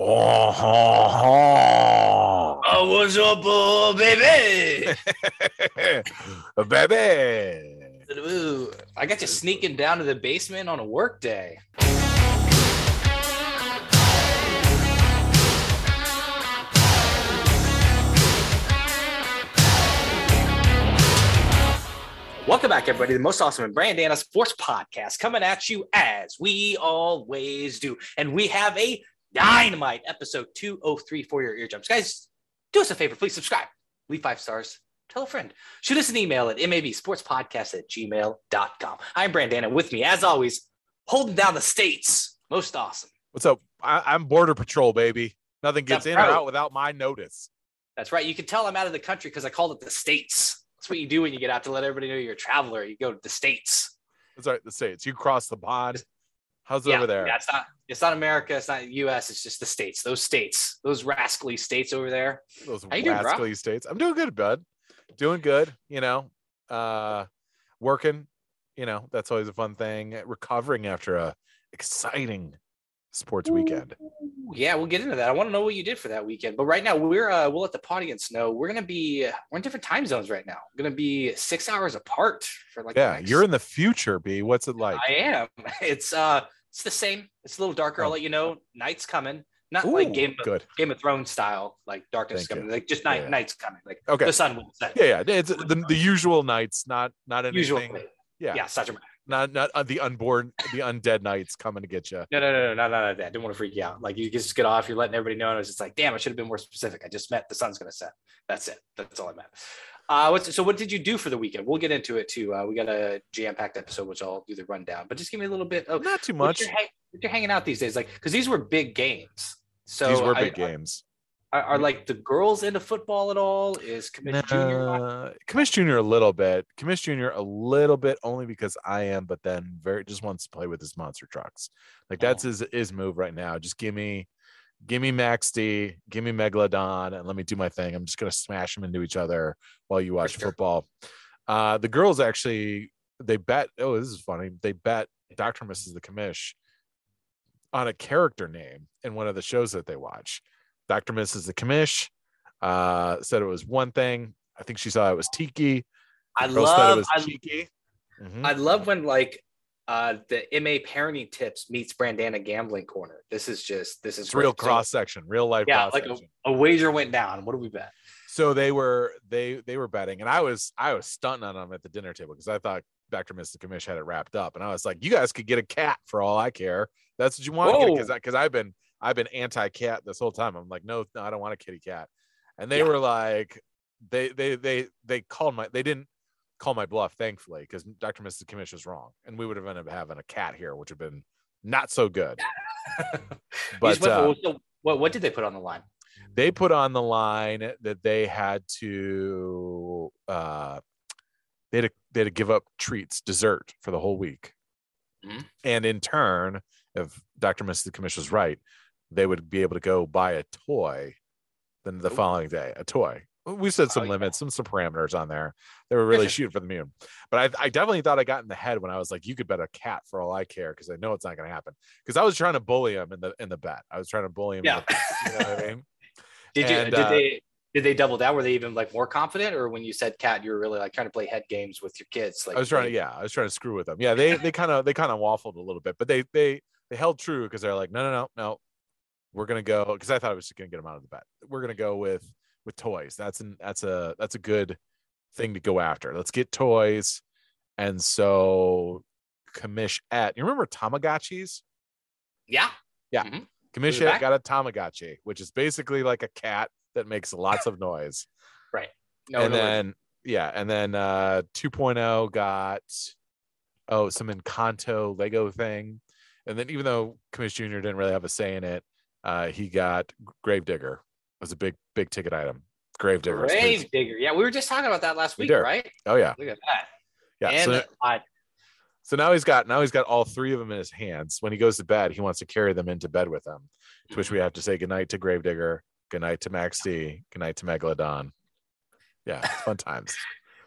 Oh, ha, ha. Oh, what's up, uh, baby? baby. Ooh, I got you sneaking down to the basement on a work day. Welcome back, everybody, to the most awesome and Brandana Sports Podcast coming at you as we always do. And we have a dynamite episode 203 for your eardrums. Guys, do us a favor, please subscribe, leave five stars, tell a friend. Shoot us an email at mabsportspodcast at gmail.com. I'm Brandana. With me, as always, holding down the states. Most awesome. What's up? I, I'm Border Patrol, baby. Nothing gets That's in or out without my notice. That's right. You can tell I'm out of the country because I called it the states. That's what you do when you get out to let everybody know you're a traveler. You go to the states. That's right. The states. You cross the pond. How's it Yeah, over there? Yeah, it's not. It's not America. It's not U.S. It's just the states. Those states. Those rascally states over there. Those How you doing, rascally states. I'm doing good, bud. Doing good. You know, uh, working. You know, that's always a fun thing. Recovering after a exciting sports weekend. Ooh, Yeah, we'll get into that. I want to know what you did for that weekend. But right now, we're uh, we'll let the audience know we're gonna be we're in different time zones right now. We're gonna be six hours apart for like. Yeah, next- you're in the future, B. What's it like? I am. It's uh, it's the same. It's a little darker. I'll Oh. let you know. Night's coming. Not Ooh, like Game of, good. Game of Thrones style, like darkness Thank you. coming. Like just night, Yeah, night's coming. Like Okay. the sun will set. Yeah, yeah. It's the, the usual nights, not not anything. Usually, Yeah, yeah, such a not not uh, the unborn, the undead knights coming to get you. no, no, no, no, no, no, no, that. I didn't want to freak you out. Like you just get off. You're letting everybody know. And I was just like, damn, I should have been more specific. I just meant the sun's gonna set. That's it. That's all I meant. Uh, what's, so what did you do for the weekend? We'll get into it too. Uh, we got a jam-packed episode, which I'll do the rundown. But just give me a little bit of Not too much. you're, hang- what you're hanging out these days, like because these were big games. So These were I- big games. Are, are like the girls into football at all? Is Commish Junior? Commish Junior a little bit. Commish Junior a little bit only because I am, but then very just wants to play with his monster trucks. Like that's Oh. his his move right now. Just give me, give me Max D, give me Megalodon, and let me do my thing. I'm just gonna smash them into each other while you watch sure. football. Uh, the girls actually they bet. Oh, this is funny. They bet Doctor Mrs. the Commish on a character name in one of the shows that they watch. Dr. Mrs. the Commish uh, said it was one thing. I think she saw it was Tiki. I The love. I, Tiki. Mhm. I love when like uh the MA parenting tips meets Brandana gambling corner. This is just this is real cross section, real life yeah, like a, a wager went down. What do we bet? So they were they they were betting, and I was I was stunting on them at the dinner table because I thought Dr. Mrs. Commish had it wrapped up, and I was like, you guys could get a cat for all I care. That's what you want because because I've been I've been anti cat this whole time. I'm like, no, no, I don't want a kitty cat. And they Yeah. were like, they they they they called my they didn't call my bluff, thankfully, because Dr. Mrs. Commish was wrong, and we would have ended up having a cat here, which would have been not so good. But just went for- uh, so what what did they put on the line? they put on the line that they had to uh they had to, they had to give up treats dessert for the whole week Mhm. and in turn if dr mrs commission was right they would be able to go buy a toy then the Ooh. following day a toy we set some Oh, yeah. limits some some parameters on there they were really shooting for the moon but I, I definitely thought i got in the head when i was like you could bet a cat for all i care because i know it's not going to happen because i was trying to bully him in the in the bet i was trying to bully him Yeah. the, you know what i mean Did you And, did uh, they did they double down? Were they even like more confident, or when you said cat, you were really like trying to play head games with your kids? Like I was trying to, yeah, I was trying to screw with them. Yeah, they they kind of they kind of waffled a little bit, but they they they held true because they're like, no, no, no, no, we're gonna go because I thought I was just gonna get them out of the bet. We're gonna go with with toys. That's an that's a that's a good thing to go after. Let's get toys. And so commish at you remember Tamagotchis? yeah. Yeah. Commish at got a Tamagotchi, which is basically like a cat that makes lots of noise. No, and no, then yeah, and then uh 2.0 got oh some Encanto Lego thing. And then even though Commish Jr. didn't really have a say in it, uh he got Gravedigger was a big big ticket item. Gravedigger. was his- Grave digger. Yeah, we were just talking about that last week, right? Oh yeah. Look at that. Yeah. and so, uh, so now he's got now he's got all three of them in his hands. When he goes to bed, he wants to carry them into bed with him. To which we have to say goodnight to Gravedigger, goodnight to Max D, goodnight to Megalodon. Yeah, fun times.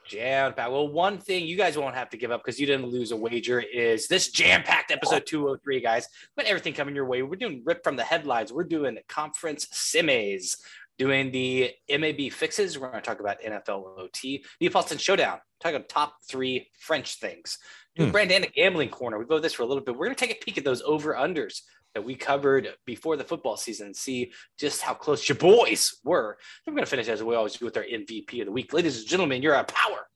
Jam packed. Well, one thing you guys won't have to give up because you didn't lose a wager is this jam packed episode 203, guys. But everything coming your way. We're doing rip from the headlines. We're doing conference semis, doing the MAB fixes. We're going to talk about NFL OT, Neapolitan Showdown, talk about top three French things. Do Hmm. Brandana Gambling Corner. We go this for a little bit. We're going to take a peek at those over unders that we covered before the football season and see just how close your boys were. Then we're going to finish as we always do with our MVP of the week. Ladies and gentlemen, you're our power.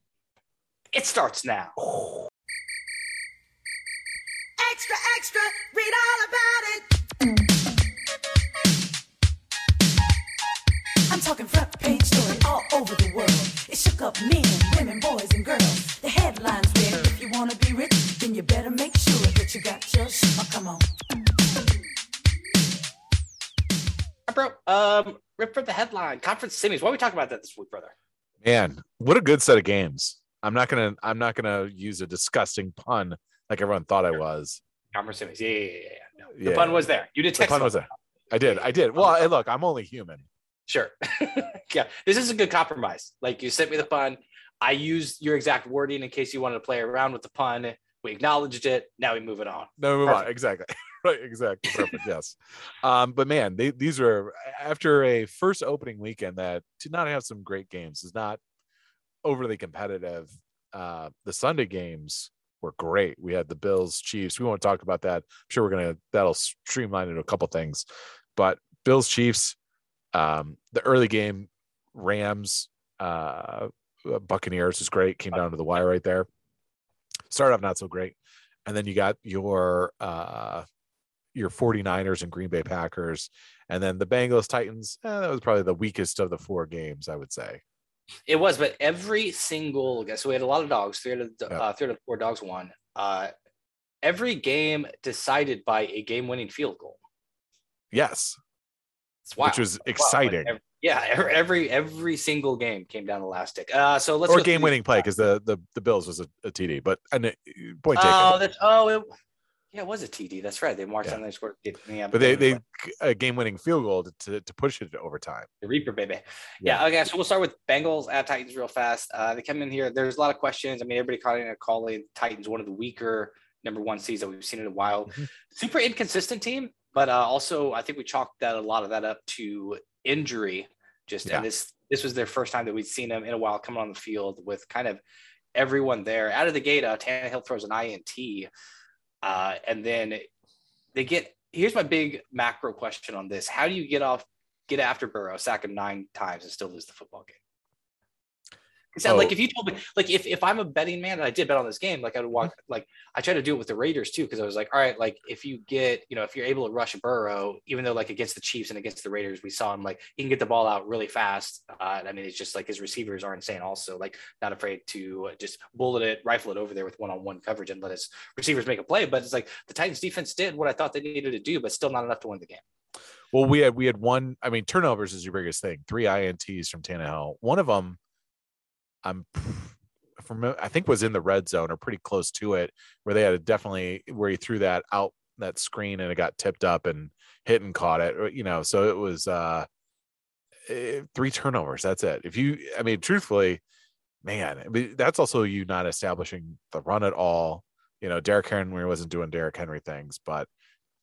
It starts now. Extra, extra, read all about it. Over the world. It shook up men, women, boys, and girls. The headlines read, if you want to be rich, then you better make sure that you got your sh- oh, come on. Bro, um, rip for the headline. Conference semis. Why are we talking about that this week, brother? Man, what a good set of games. I'm not gonna I'm not gonna use a disgusting pun like everyone thought I was. Conference semis. Yeah, yeah, yeah. yeah. No, The Yeah. pun was there. You did The pun was there. I did. I did. Well, hey, look, I'm only human. Sure. yeah, this is a good compromise. Like you sent me the pun. I used your exact wording in case you wanted to play around with the pun. We acknowledged it. Now we move it on. No, move on. Exactly. right. Exactly. Perfect. yes. Um, but man, they, these are after a first opening weekend that did not have some great games. Is not overly competitive. Uh, the Sunday games were great. We had the Bills, Chiefs. We won't talk about that. I'm sure we're gonna that'll streamline into a couple things. But Bills, Chiefs, um, the early game, Rams, uh, Buccaneers was great. Came down to the wire right there. Started off not so great. And then you got your uh your 49ers and Green Bay Packers. And then the Bengals Titans. eh, that was probably the weakest of the four games, I would say. It was, but every single guess so we had a lot of dogs. Three out of the uh, three out of four dogs won. Uh, every game decided by a game-winning field goal. Yes. Which was Wow, like exciting. every- yeah, every, every single game came down the last tick. Uh, so let's or game winning play because the, the the Bills was a, a TD. But and it, point taken. Oh, that's oh, it, yeah, it was a TD. That's right. They marched Yeah. on. They scored. Yeah, but they they a game winning field goal to, to, to push it to overtime. The Reaper, baby. Yeah. Okay. So we'll start with Bengals at Titans real fast. Uh, they come in here. There's a lot of questions. I mean, everybody caught calling it calling Titans one of the weaker number one seeds that we've seen in a while. Mhm. Super inconsistent team, but uh, also I think we chalked that a lot of that up to injury. Just Yeah. and this this was their first time that we'd seen them in a while coming on the field with kind of everyone there out of the gate. Uh, Tannehill throws an INT, uh, and then they get. Here's my big macro question on this: How do you get off get after Burrow, sack him nine times, and still lose the football game. Because Oh. like if you told me, like if, if I'm a betting man and I did bet on this game, like I would walk, like I try to do it with the Raiders too, because I was like, all right, like if you get, you know, if you're able to rush a Burrow, even though like against the Chiefs and against the Raiders, we saw him like he can get the ball out really fast. Uh, I mean, it's just like his receivers are insane, also like not afraid to just bullet it, rifle it over there with one-on-one coverage and let his receivers make a play. But it's like the Titans defense did what I thought they needed to do, but still not enough to win the game. Well, we had we had one. I mean, turnovers is your biggest thing. Three ints from Tannehill. One of them, I'm from I think was in the red zone or pretty close to it, where they had a definitely where he threw that out that screen and it got tipped up and hit and caught it. You know, so it was uh eh, three turnovers. That's it. If you, I mean, truthfully, man, that's also you not establishing the run at all. You know, Derrick Henry wasn't doing Derrick Henry things, but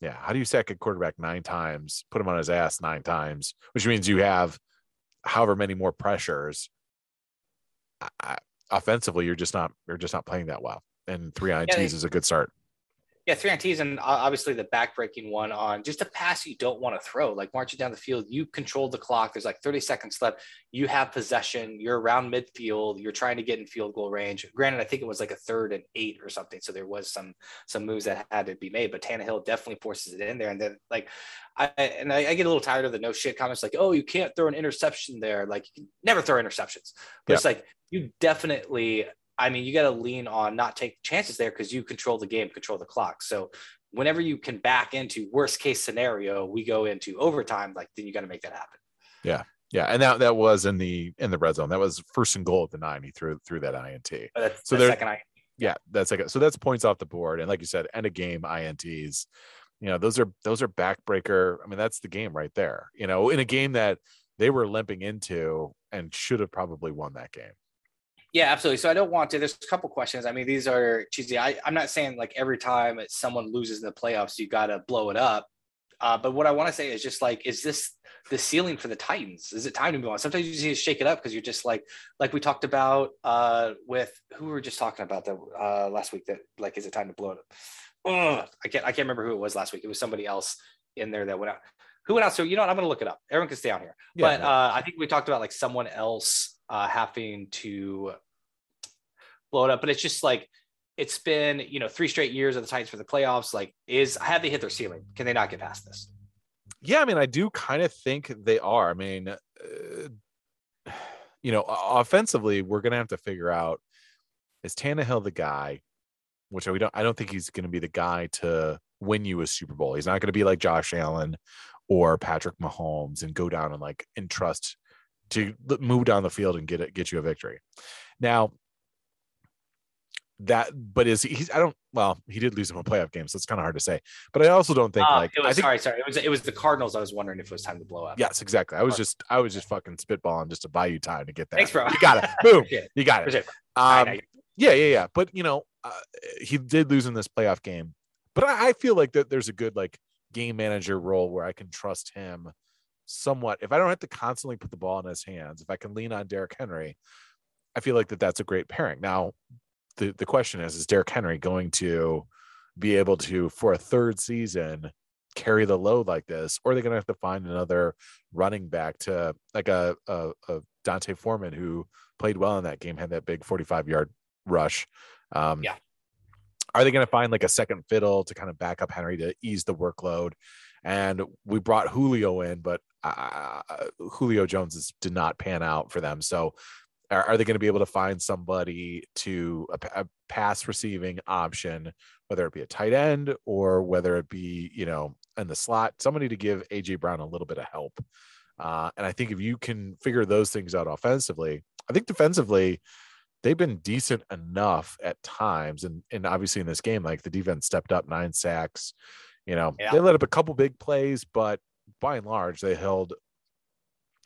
yeah, how do you sack a quarterback nine times, put him on his ass nine times, which means you have however many more pressures. I- offensively, you're just not you're just not playing that well. And three INTs they- is a good start. Yeah, three INTs and obviously the backbreaking one on just a pass you don't want to throw, like marching down the field. You control the clock. There's like 30 seconds left. You have possession. You're around midfield. You're trying to get in field goal range. Granted, I think it was like a third and eight or something. So there was some some moves that had to be made, but Tannehill definitely forces it in there. And then like I and I, I get a little tired of the no shit comments like, oh, you can't throw an interception there. Like you can never throw interceptions. But it's like you definitely I mean, you got to lean on not take chances there because you control the game, control the clock. So whenever you can back into worst case scenario, we go into overtime, like then you got to make that happen. Yeah, Yeah, and that that was in the in the red zone. That was first and goal at the nine. He threw threw that INT. But oh, that's So the there- second I Yeah, that's like so that's points off the board. And like you said, end of game INTs. You know, those are those are backbreaker. I mean, that's the game right there. You know, in a game that they were limping into and should have probably won that game. Yeah, absolutely. So I don't want to. There's a couple questions. I mean, these are cheesy. I, I'm not saying like every time someone loses in the playoffs, you got to blow it up. Uh, but what I want to say is just like, is this the ceiling for the Titans? Is it time to move on? Sometimes you just need to shake it up because you're just like, like we talked about uh, with who we were just talking about the uh, last week. That like, is it time to blow it up? Ugh, I can't. I can't remember who it was last week. It was somebody else in there that went out. Who went out? So you know what? I'm going to look it up. Everyone can stay on here. Yeah, but yeah. uh, I think we talked about like someone else uh, having to blow it up. But it's just like it's been you know three straight years of the Titans for the playoffs. Like, is have they hit their ceiling? Can they not get past this? Yeah, I mean, I do kind of think they are. I mean, uh, you know, offensively, we're gonna have to figure out is Tannehill the guy, which we don't. I don't think he's gonna be the guy to win you a Super Bowl. He's not gonna be like Josh Allen or Patrick Mahomes and go down and like entrust to move down the field and get it, get you a victory. Now, that, but is he? He's, I don't. Well, he did lose him a playoff game, so it's kind of hard to say. But I also don't think Uh, like was I think sorry, sorry. It was it was the Cardinals. I was wondering if it was time to blow up. Yes, exactly. I was just I was just fucking spitballing just to buy you time to get that. Thanks, bro. You got it. Boom. It. You got it. Appreciate it. I Um, know. yeah, yeah, yeah. But you know, uh, he did lose in this playoff game. But I, I feel like that there's a good like game manager role where I can trust him somewhat. If I don't have to constantly put the ball in his hands, if I can lean on Derrick Henry, I feel like that that's a great pairing. Now, the the question is, is Derrick Henry going to be able to for a third season carry the load like this, or are they going to have to find another running back to like a, a, a D'Onta Foreman who played well in that game, had that big 45 yard rush. Um, Yeah. Are they going to find like a second fiddle to kind of back up Henry to ease the workload? And we brought Julio in, but uh, Julio Jones is, did not pan out for them. So are, are they going to be able to find somebody to a, a pass receiving option, whether it be a tight end or whether it be, you know, in the slot, somebody to give AJ Brown a little bit of help. Uh, and I think if you can figure those things out offensively, I think defensively, they've been decent enough at times. And and obviously in this game, like the defense stepped up nine sacks. You know, Yeah. they let up a couple big plays, but by and large, they held,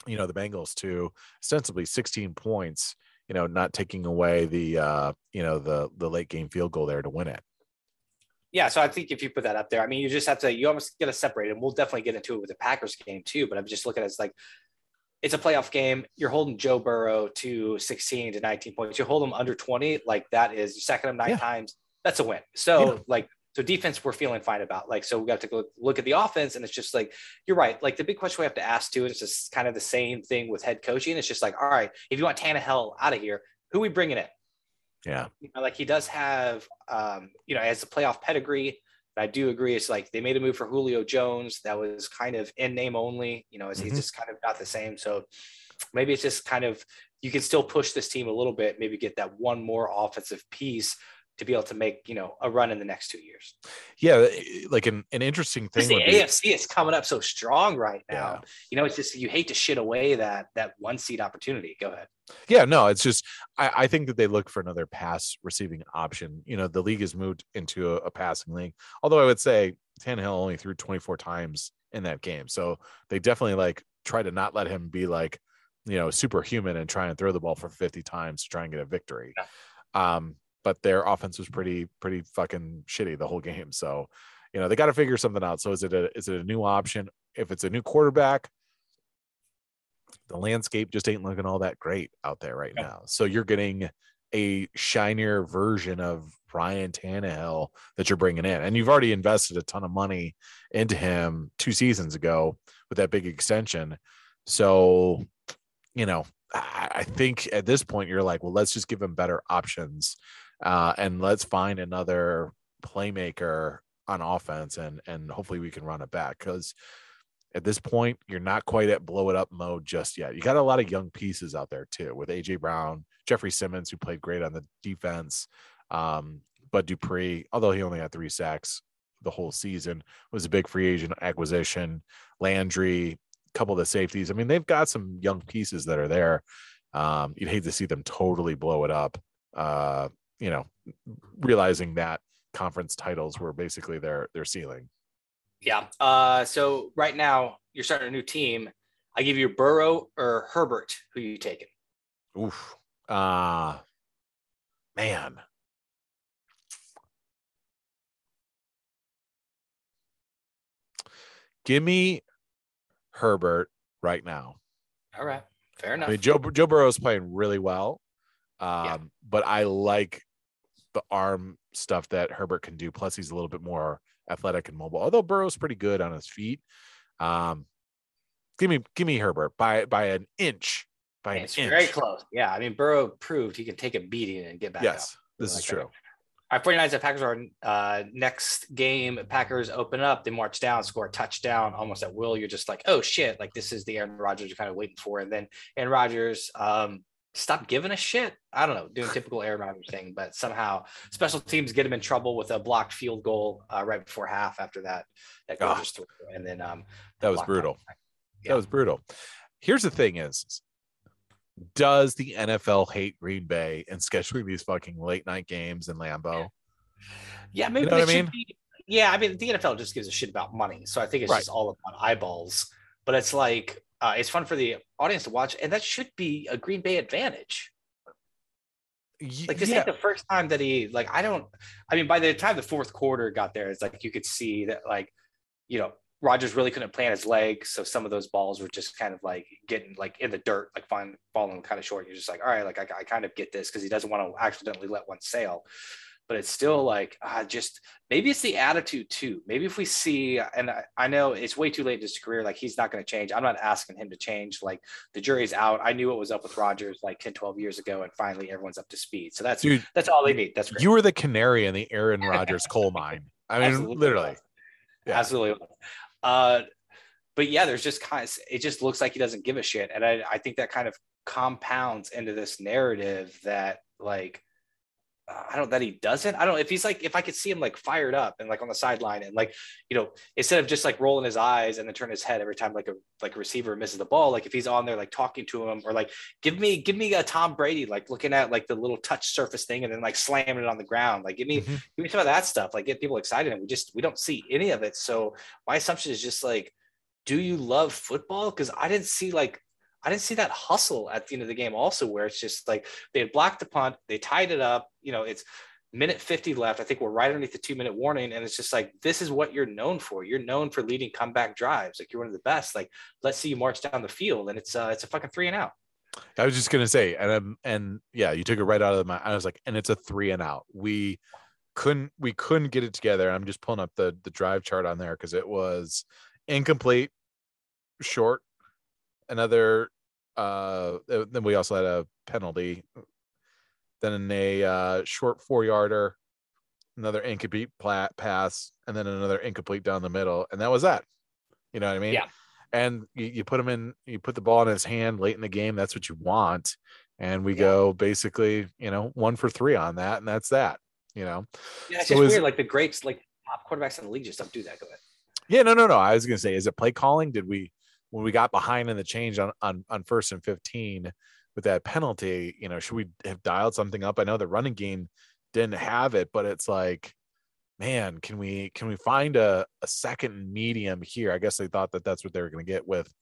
you know, the Bengals to ostensibly 16 points, you know, not taking away the uh, you know, the the late game field goal there to win it. Yeah, so I think if you put that up there, I mean, you just have to you almost get to separate, and we'll definitely get into it with the Packers game too. But I'm just looking at it as like it's a playoff game. You're holding Joe Burrow to 16 to 19 points. You hold him under 20, like that is you're him nine Yeah. times. That's a win. So Yeah. like so defense we're feeling fine about. Like so we got to go look at the offense, and it's just like you're right. Like the big question we have to ask too, and it's just kind of the same thing with head coaching. It's just like, all right, if you want Tannehill out of here, who we bringing in? Yeah. you know, like he does have, um, you know, as a playoff pedigree. I do agree. It's like they made a move for Julio Jones that was kind of in name only. You know, as he's just kind of not the same. So maybe it's just kind of you can still push this team a little bit. Maybe get that one more offensive piece to be able to make you know a run in the next two years. Yeah. eh, Like an, an interesting thing. the would be- AFC is coming up so strong right now. Yeah. You know, it's just you hate to shit away that that one seed opportunity. Go ahead. Yeah, no, it's just I, I think that they look for another pass receiving option. You know, the league has moved into a, a passing league. Although I would say Tannehill only threw 24 times in that game. So they definitely like try to not let him be like, you know, superhuman and try and throw the ball for 50 times to try and get a victory. Um, but their offense was pretty, pretty fucking shitty the whole game. So, you know, they got to figure something out. So is it a is it a new option? If it's a new quarterback, the landscape just ain't looking all that great out there right No. now. So you're getting a shinier version of Ryan Tannehill that you're bringing in, and you've already invested a ton of money into him two seasons ago with that big extension. So, you know, I think at this point you're like, well, let's just give him better options, uh, and let's find another playmaker on offense, and and hopefully we can run it back because at this point, you're not quite at blow it up mode just yet. You got a lot of young pieces out there too, with AJ Brown, Jeffery Simmons, who played great on the defense. Um, Bud Dupree, although he only had three sacks the whole season, was a big free agent acquisition. Landry, couple of the safeties. I mean, they've got some young pieces that are there. Um, you'd hate to see them totally blow it up. Uh, you know, realizing that conference titles were basically their their ceiling. Yeah. Uh, so right now you're starting a new team. I give you Burrow or Herbert. Who you taking? Oof. Uh man. Give me Herbert right now. All right, fair enough. I mean, Joe Joe Burrow is playing really well, um, Yeah. but I like the arm stuff that Herbert can do. Plus, he's a little bit more athletic and mobile. Although Burrow's pretty good on his feet. Um, give me give me Herbert by by an inch. By an it's inch. very close. Yeah, I mean Burrow proved he can take a beating and get back up. Yes, this Like is that. true. Our 49ers and Packers are uh, next game. Packers open up, they march down, score a touchdown almost at will. You're just like, oh shit, like this is the Aaron Rodgers you're kind of waiting for. And then Aaron Rodgers um, stop giving a shit. I don't know, doing typical Aaron Rodgers thing, but somehow special teams get him in trouble with a blocked field goal uh, right before half after that that Ah. gorgeous throw. And then um, That was brutal. punt. That was brutal. Here's the thing: is does the NFL hate Green Bay and scheduling these fucking late night games in Lambeau? Yeah, maybe know what I should be- yeah, I mean, the NFL just gives a shit about money, so I think it's Right. just all about eyeballs. But it's like uh, it's fun for the audience to watch, and that should be a Green Bay advantage. Like this yeah, ain't the first time that he like. I don't. I mean, by the time the fourth quarter got there, it's like you could see that like, you know, Rodgers really couldn't plant his leg, so some of those balls were just kind of like getting like in the dirt, like fine, falling kind of short. You're just like, all right, like I, I kind of get this because he doesn't want to accidentally let one sail. But it's still like, uh, just maybe it's the attitude too. Maybe if we see, and I, I know it's way too late in his career, like he's not going to change. I'm not asking him to change. Like the jury's out. I knew what was up with Rodgers like 10, 12 years ago, and finally everyone's up to speed. So that's dude, that's all they need. That's great. you were the canary in the Aaron Rodgers coal mine. I mean, Absolutely. literally. Yeah. Absolutely. Uh, but yeah, there's just kind of, it just looks like he doesn't give a shit. And I, I think that kind of compounds into this narrative that like, I don't, that he doesn't, I don't know if he's like, if I could see him like fired up and like on the sideline and like, you know, instead of just like rolling his eyes and then turn his head every time like a, like a receiver misses the ball, like if he's on there, like talking to him or like, give me, give me a Tom Brady, like looking at like the little touch surface thing and then like slamming it on the ground. Like give me, Mhm. give me some of that stuff like get people excited and we just we don't see any of it so my assumption is just like do you love football because i didn't see like i didn't see that hustle at the end of the game also where it's just like they had blocked the punt they tied it up you know it's minute 50 left i think we're right underneath the two minute warning and it's just like this is what you're known for you're known for leading comeback drives like you're one of the best like let's see you march down the field and it's uh it's a fucking three and out I was just gonna say, and um, and yeah, you took it right out of my. I was like, and it's a three and out. We couldn't we couldn't get it together. I'm just pulling up the the drive chart on there because it was incomplete, short, another. Uh, then we also had a penalty. Then a uh, short four yarder, another incomplete pass, and then another incomplete down the middle, and that was that. You know what I mean? Yeah. And you, you put him in, you put the ball in his hand late in the game. That's what you want. And we Yeah. go basically, you know, one for three on that, and that's that. You know. yeah it's So just is- weird like the greats like top quarterbacks in the league just don't do that go ahead Yeah, no, no, no. I was gonna say, is it play calling? Did we when we got behind in the change on on on first and fifteen with that penalty? You know, should we have dialed something up? I know the running game didn't have it, but it's like, man, can we can we find a a second medium here? I guess they thought that that's what they were gonna get with.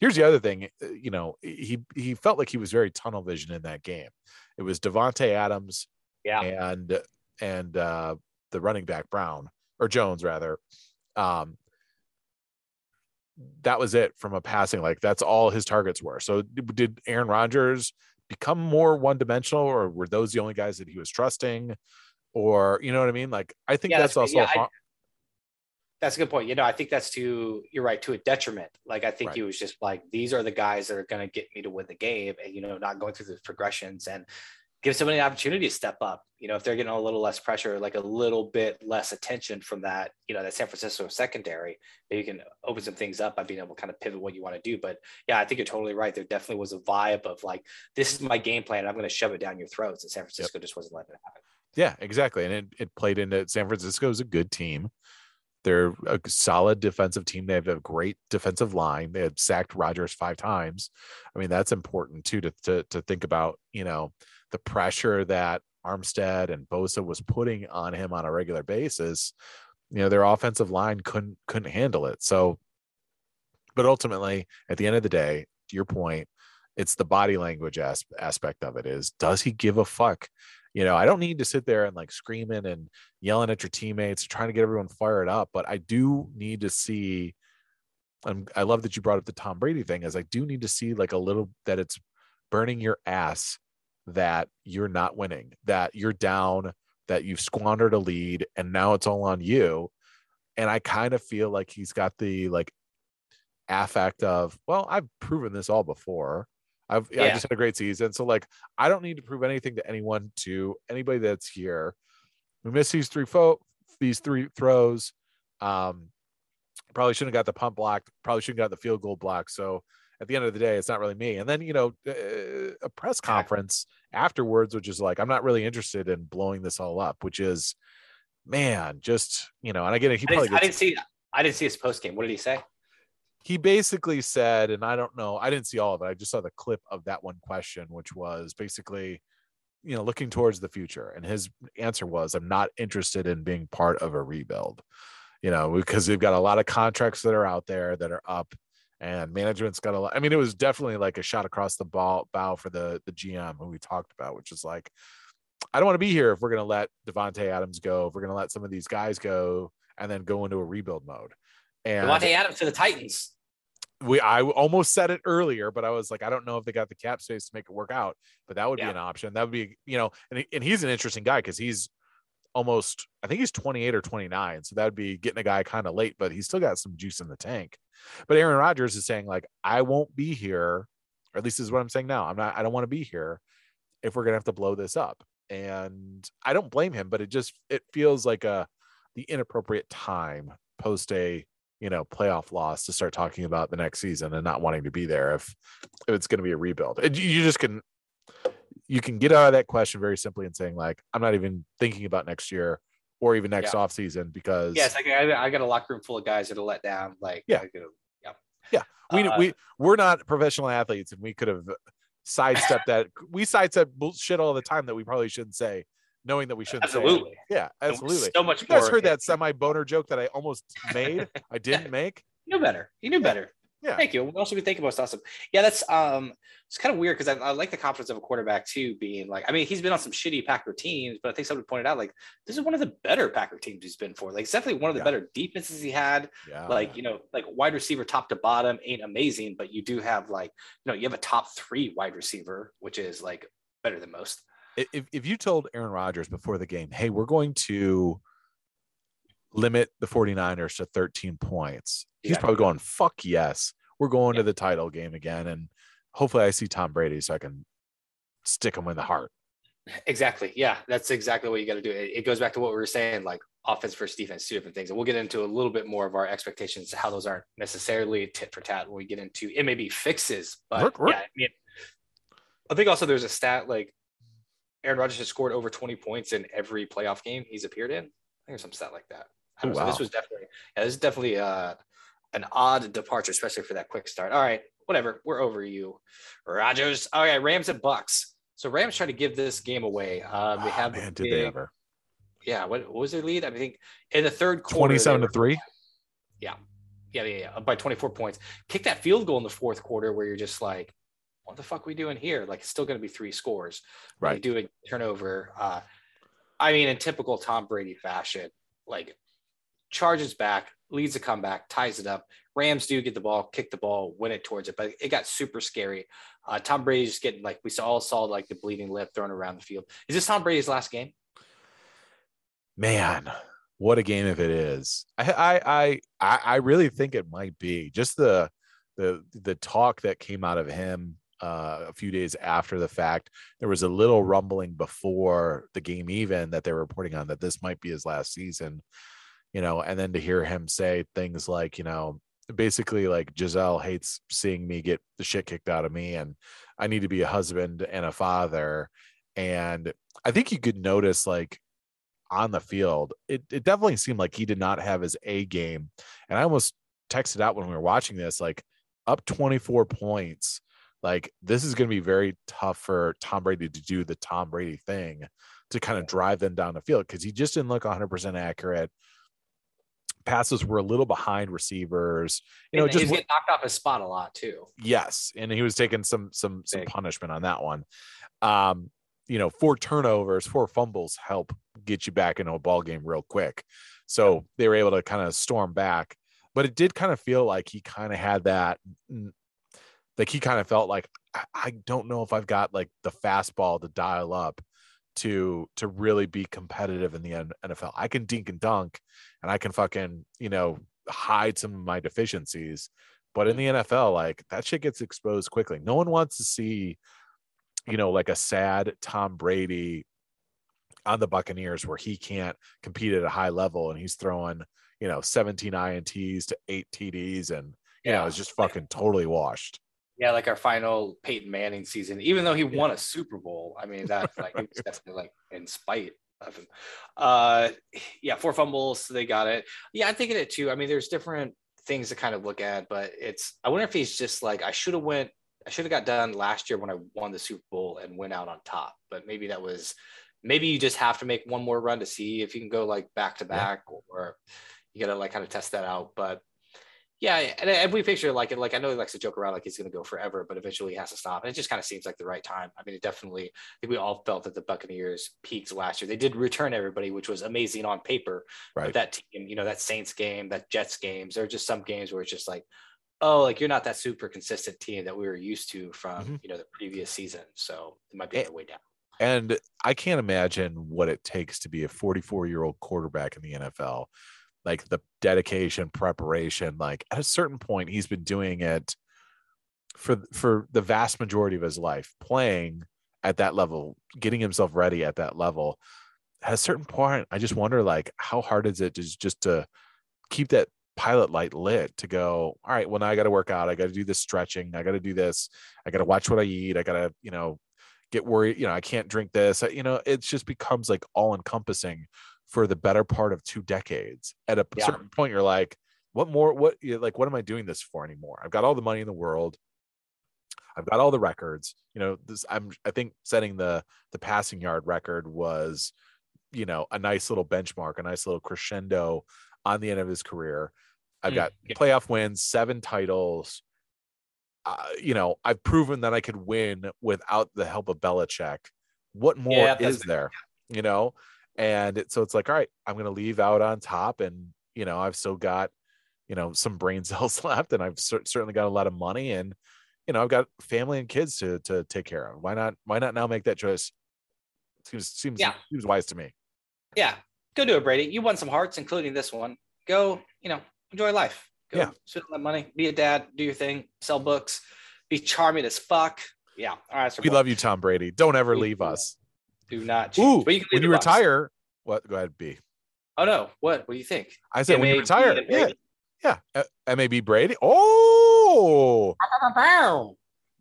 Here's the other thing, uh, you know, he he felt like he was very tunnel vision in that game. It was Davante Adams, Yeah. and and uh, the running back Brown or Jones rather. Um, that was it from a passing. Like that's all his targets were. So did Aaron Rodgers become more one dimensional, or were those the only guys that he was trusting? Or you know what I mean? Like I think Yeah, that's, that's- also yeah, I- That's a good point. You know, I think that's to you're right to a detriment. Like I think Right. he was just like these are the guys that are going to get me to win the game, and you know, not going through the progressions and give somebody an opportunity to step up. You know, if they're getting a little less pressure, like a little bit less attention from that, you know, that San Francisco secondary, you can open some things up by being able to kind of pivot what you want to do. But yeah, I think you're totally right. There definitely was a vibe of like, this is my game plan. I'm going to shove it down your throats. And San Francisco just wasn't letting it happen. Yeah, exactly. And it, it played into San Francisco is a good team. They're a solid defensive team. They have a great defensive line. They had sacked Rodgers five times. I mean, that's important too to to, to think about, you know, the pressure that Armstead and Bosa was putting on him on a regular basis. You know, their offensive line couldn't couldn't handle it. So, but ultimately, at the end of the day, to your point, it's the body language as- aspect of it is does he give a fuck You know, I don't need to sit there and like screaming and yelling at your teammates, trying to get everyone fired up, but I do need to see. And I love that you brought up the Tom Brady thing, as I do need to see like a little that it's burning your ass that you're not winning, that you're down, that you've squandered a lead, and now it's all on you. And I kind of feel like he's got the like affect of, well, I've proven this all before. I've I just had a great season. So like I don't need to prove anything to anyone to anybody that's here. We missed these three fo- these three throws. Um probably shouldn't have got the punt blocked, probably shouldn't have got the field goal blocked. So at the end of the day, it's not really me. And then, you know, uh, a press conference afterwards, which is like, I'm not really interested in blowing this all up, which is, man, just, you know, and I get it. He I probably didn't, I didn't see. I didn't see his post game. What did he say? He basically said, and I don't know, I didn't see all of it. I just saw the clip of that one question, which was basically, you know, looking towards the future. And his answer was, I'm not interested in being part of a rebuild, you know, because we've got a lot of contracts that are out there that are up and management's got a lot. I mean, it was definitely like a shot across the ball bow for the the GM who we talked about, which is like, I don't want to be here if we're going to let Davante Adams go, if we're going to let some of these guys go, and then go into a rebuild mode. And Davante Adams to the Titans. we I almost said it earlier, but I was like, I don't know if they got the cap space to make it work out, but that would Yeah. be an option. That would be, you know, and and he's an interesting guy because he's almost, I think he's 28 or 29, so that would be getting a guy kind of late, but he's still got some juice in the tank. But Aaron Rodgers is saying like, I won't be here, or at least is what I'm saying now. I'm not, I don't want to be here if we're gonna have to blow this up, and I don't blame him, but it just it feels like a the inappropriate time post a you know playoff loss to start talking about the next season and not wanting to be there if, if it's going to be a rebuild you just can you can get out of that question very simply and saying like i'm not even thinking about next year or even next Yeah. off season because Yeah, like I, I got a locker room full of guys that are let down. Like, Yeah. I go, we uh, we we're not professional athletes and we could have sidestepped that we sidestep bullshit all the time that we probably shouldn't say knowing that we shouldn't say absolutely, yeah absolutely So much you guys heard that semi boner joke that i almost made i didn't make You knew better. You knew better. Yeah. Thank you. What else we been thinking about? It's awesome. Yeah, that's um, it's kind of weird because I, I like the confidence of a quarterback too, being like, I mean, he's been on some shitty Packer teams, but I think somebody pointed out like this is one of the better Packer teams he's been for. Like, it's definitely one of the Yeah. better defenses he had. yeah like you know like wide receiver top to bottom ain't amazing but you do have like you know you have a top three wide receiver which is like better than most if, if you told Aaron Rodgers before the game, hey, we're going to limit the 49ers to 13 points, he's Yeah. probably going, fuck yes. We're going Yeah. to the title game again. And hopefully I see Tom Brady so I can stick him in the heart. exactly yeah that's exactly what you got to do it, it goes back to what we were saying like offense versus defense two different things and we'll get into a little bit more of our expectations how those aren't necessarily tit for tat when we get into it may be fixes but Work, work. yeah i mean i think also there's a stat like aaron rodgers has scored over 20 points in every playoff game he's appeared in i think there's some stat like that Oh, know, so this was definitely yeah, this is definitely uh an odd departure especially for that quick start all right whatever we're over you Rodgers. All right, Rams and Bucks. So Rams try to give this game away. They Oh, have man, did they ever? Yeah, what, what was their lead? I think in the third quarter, 27 they to 3? Yeah, yeah, yeah, yeah, by 24 points. Kick that field goal in the fourth quarter where you're just like, what the fuck we doing here? Like, it's still going to be three scores. Right. You do a turnover. Uh, I mean, in typical Tom Brady fashion, like charges back, leads a comeback, ties it up. Rams do get the ball, kick the ball, win it towards it, but it got super scary. Uh, Tom Brady's getting like we all saw like the bleeding lip thrown around the field. Is this Tom Brady's last game? Man, what a game if it is. I I I I I really think it might be. Just the the the talk that came out of him uh, a few days after the fact. There was a little rumbling before the game even that they were reporting on that this might be his last season. You know, and then to hear him say things like, you know, basically like Gisele hates seeing me get the shit kicked out of me and I need to be a husband and a father. And I think you could notice like on the field, it, it definitely seemed like he did not have his A game. And I almost texted out when we were watching this, like up 24 points. Like this is going to be very tough for Tom Brady to do the Tom Brady thing to kind of drive them down the field because he just didn't look 100% accurate. Passes were a little behind receivers, you know, And just he's getting knocked off his spot a lot too. yes and he was taking some some some Big. punishment on that one um you know, four turnovers, four fumbles help get you back into a ball game real quick. So they were able to kind of storm back, but it did kind of feel like he kind of had that, like he kind of felt like I, I don't know if I've got like the fastball to dial up to to really be competitive in the NFL. I can dink and dunk, and I can fucking you know hide some of my deficiencies, but in the NFL, like that shit gets exposed quickly. No one wants to see, you know, like a sad Tom Brady on the Buccaneers where he can't compete at a high level and he's throwing, you know, 17 INTs to eight TDs and you know, Yeah. it's just fucking totally washed. Yeah, like our final Peyton Manning season, even though he won a Super Bowl. I mean, that like it was definitely like in spite of him. Uh yeah, four fumbles, they got it. Yeah, I'm thinking it too. I mean, there's different things to kind of look at, but it's I wonder if he's just like I should have went I should have got done last year when I won the Super Bowl and went out on top. But maybe that was maybe you just have to make one more run to see if you can go like back to back or you gotta like kind of test that out. But yeah, and, and we picture like it, like I know he likes to joke around like he's going to go forever, but eventually he has to stop. And it just kind of seems like the right time. I mean, it definitely. I think we all felt that the Buccaneers peaked last year. They did return everybody, which was amazing on paper. Right. But that team, you know, that Saints game, that Jets games, there are just some games where it's just like, oh, like you're not that super consistent team that we were used to from Mhm. you know the previous season. So it might be Eh, the way down. And I can't imagine what it takes to be a 44 year old quarterback in the NFL. Like the dedication, preparation. Like at a certain point, he's been doing it for for the vast majority of his life, playing at that level, getting himself ready at that level. At a certain point, I just wonder, like, how hard is it just just to keep that pilot light lit to go, all right, well, now I got to work out. I got to do this stretching. I got to do this. I got to watch what I eat. I got to, you know, get worried you know i can't drink this you know it just becomes like all encompassing for the better part of two decades at a Yeah. certain point you're like what more what you like what am i doing this for anymore i've got all the money in the world i've got all the records you know this i'm i think setting the the passing yard record was you know a nice little benchmark a nice little crescendo on the end of his career i've Mm, got yeah. playoff wins seven titles uh, you know, I've proven that I could win without the help of Belichick. What more Yeah, is there? You know, and it, so it's like, all right, I'm going to leave out on top, and you know, I've still got, you know, some brain cells left, and I've cer- certainly got a lot of money, and you know, I've got family and kids to to take care of. Why not? Why not now make that choice? Seems seems Yeah. seems wise to me. Yeah, go do it, Brady. You won some hearts, including this one. Go, you know, enjoy life. Go Yeah. spend that money. Be a dad. Do your thing. Sell books. Be charming as fuck. Yeah. All right. So We love you, Tom Brady. Don't ever leave us. Do not. Choose. Ooh, But you can when you the retire, what? Go ahead, B. Oh no! What? What do you think? I said when you retire. and Yeah, yeah. Uh, MAB Brady. Oh, Bow.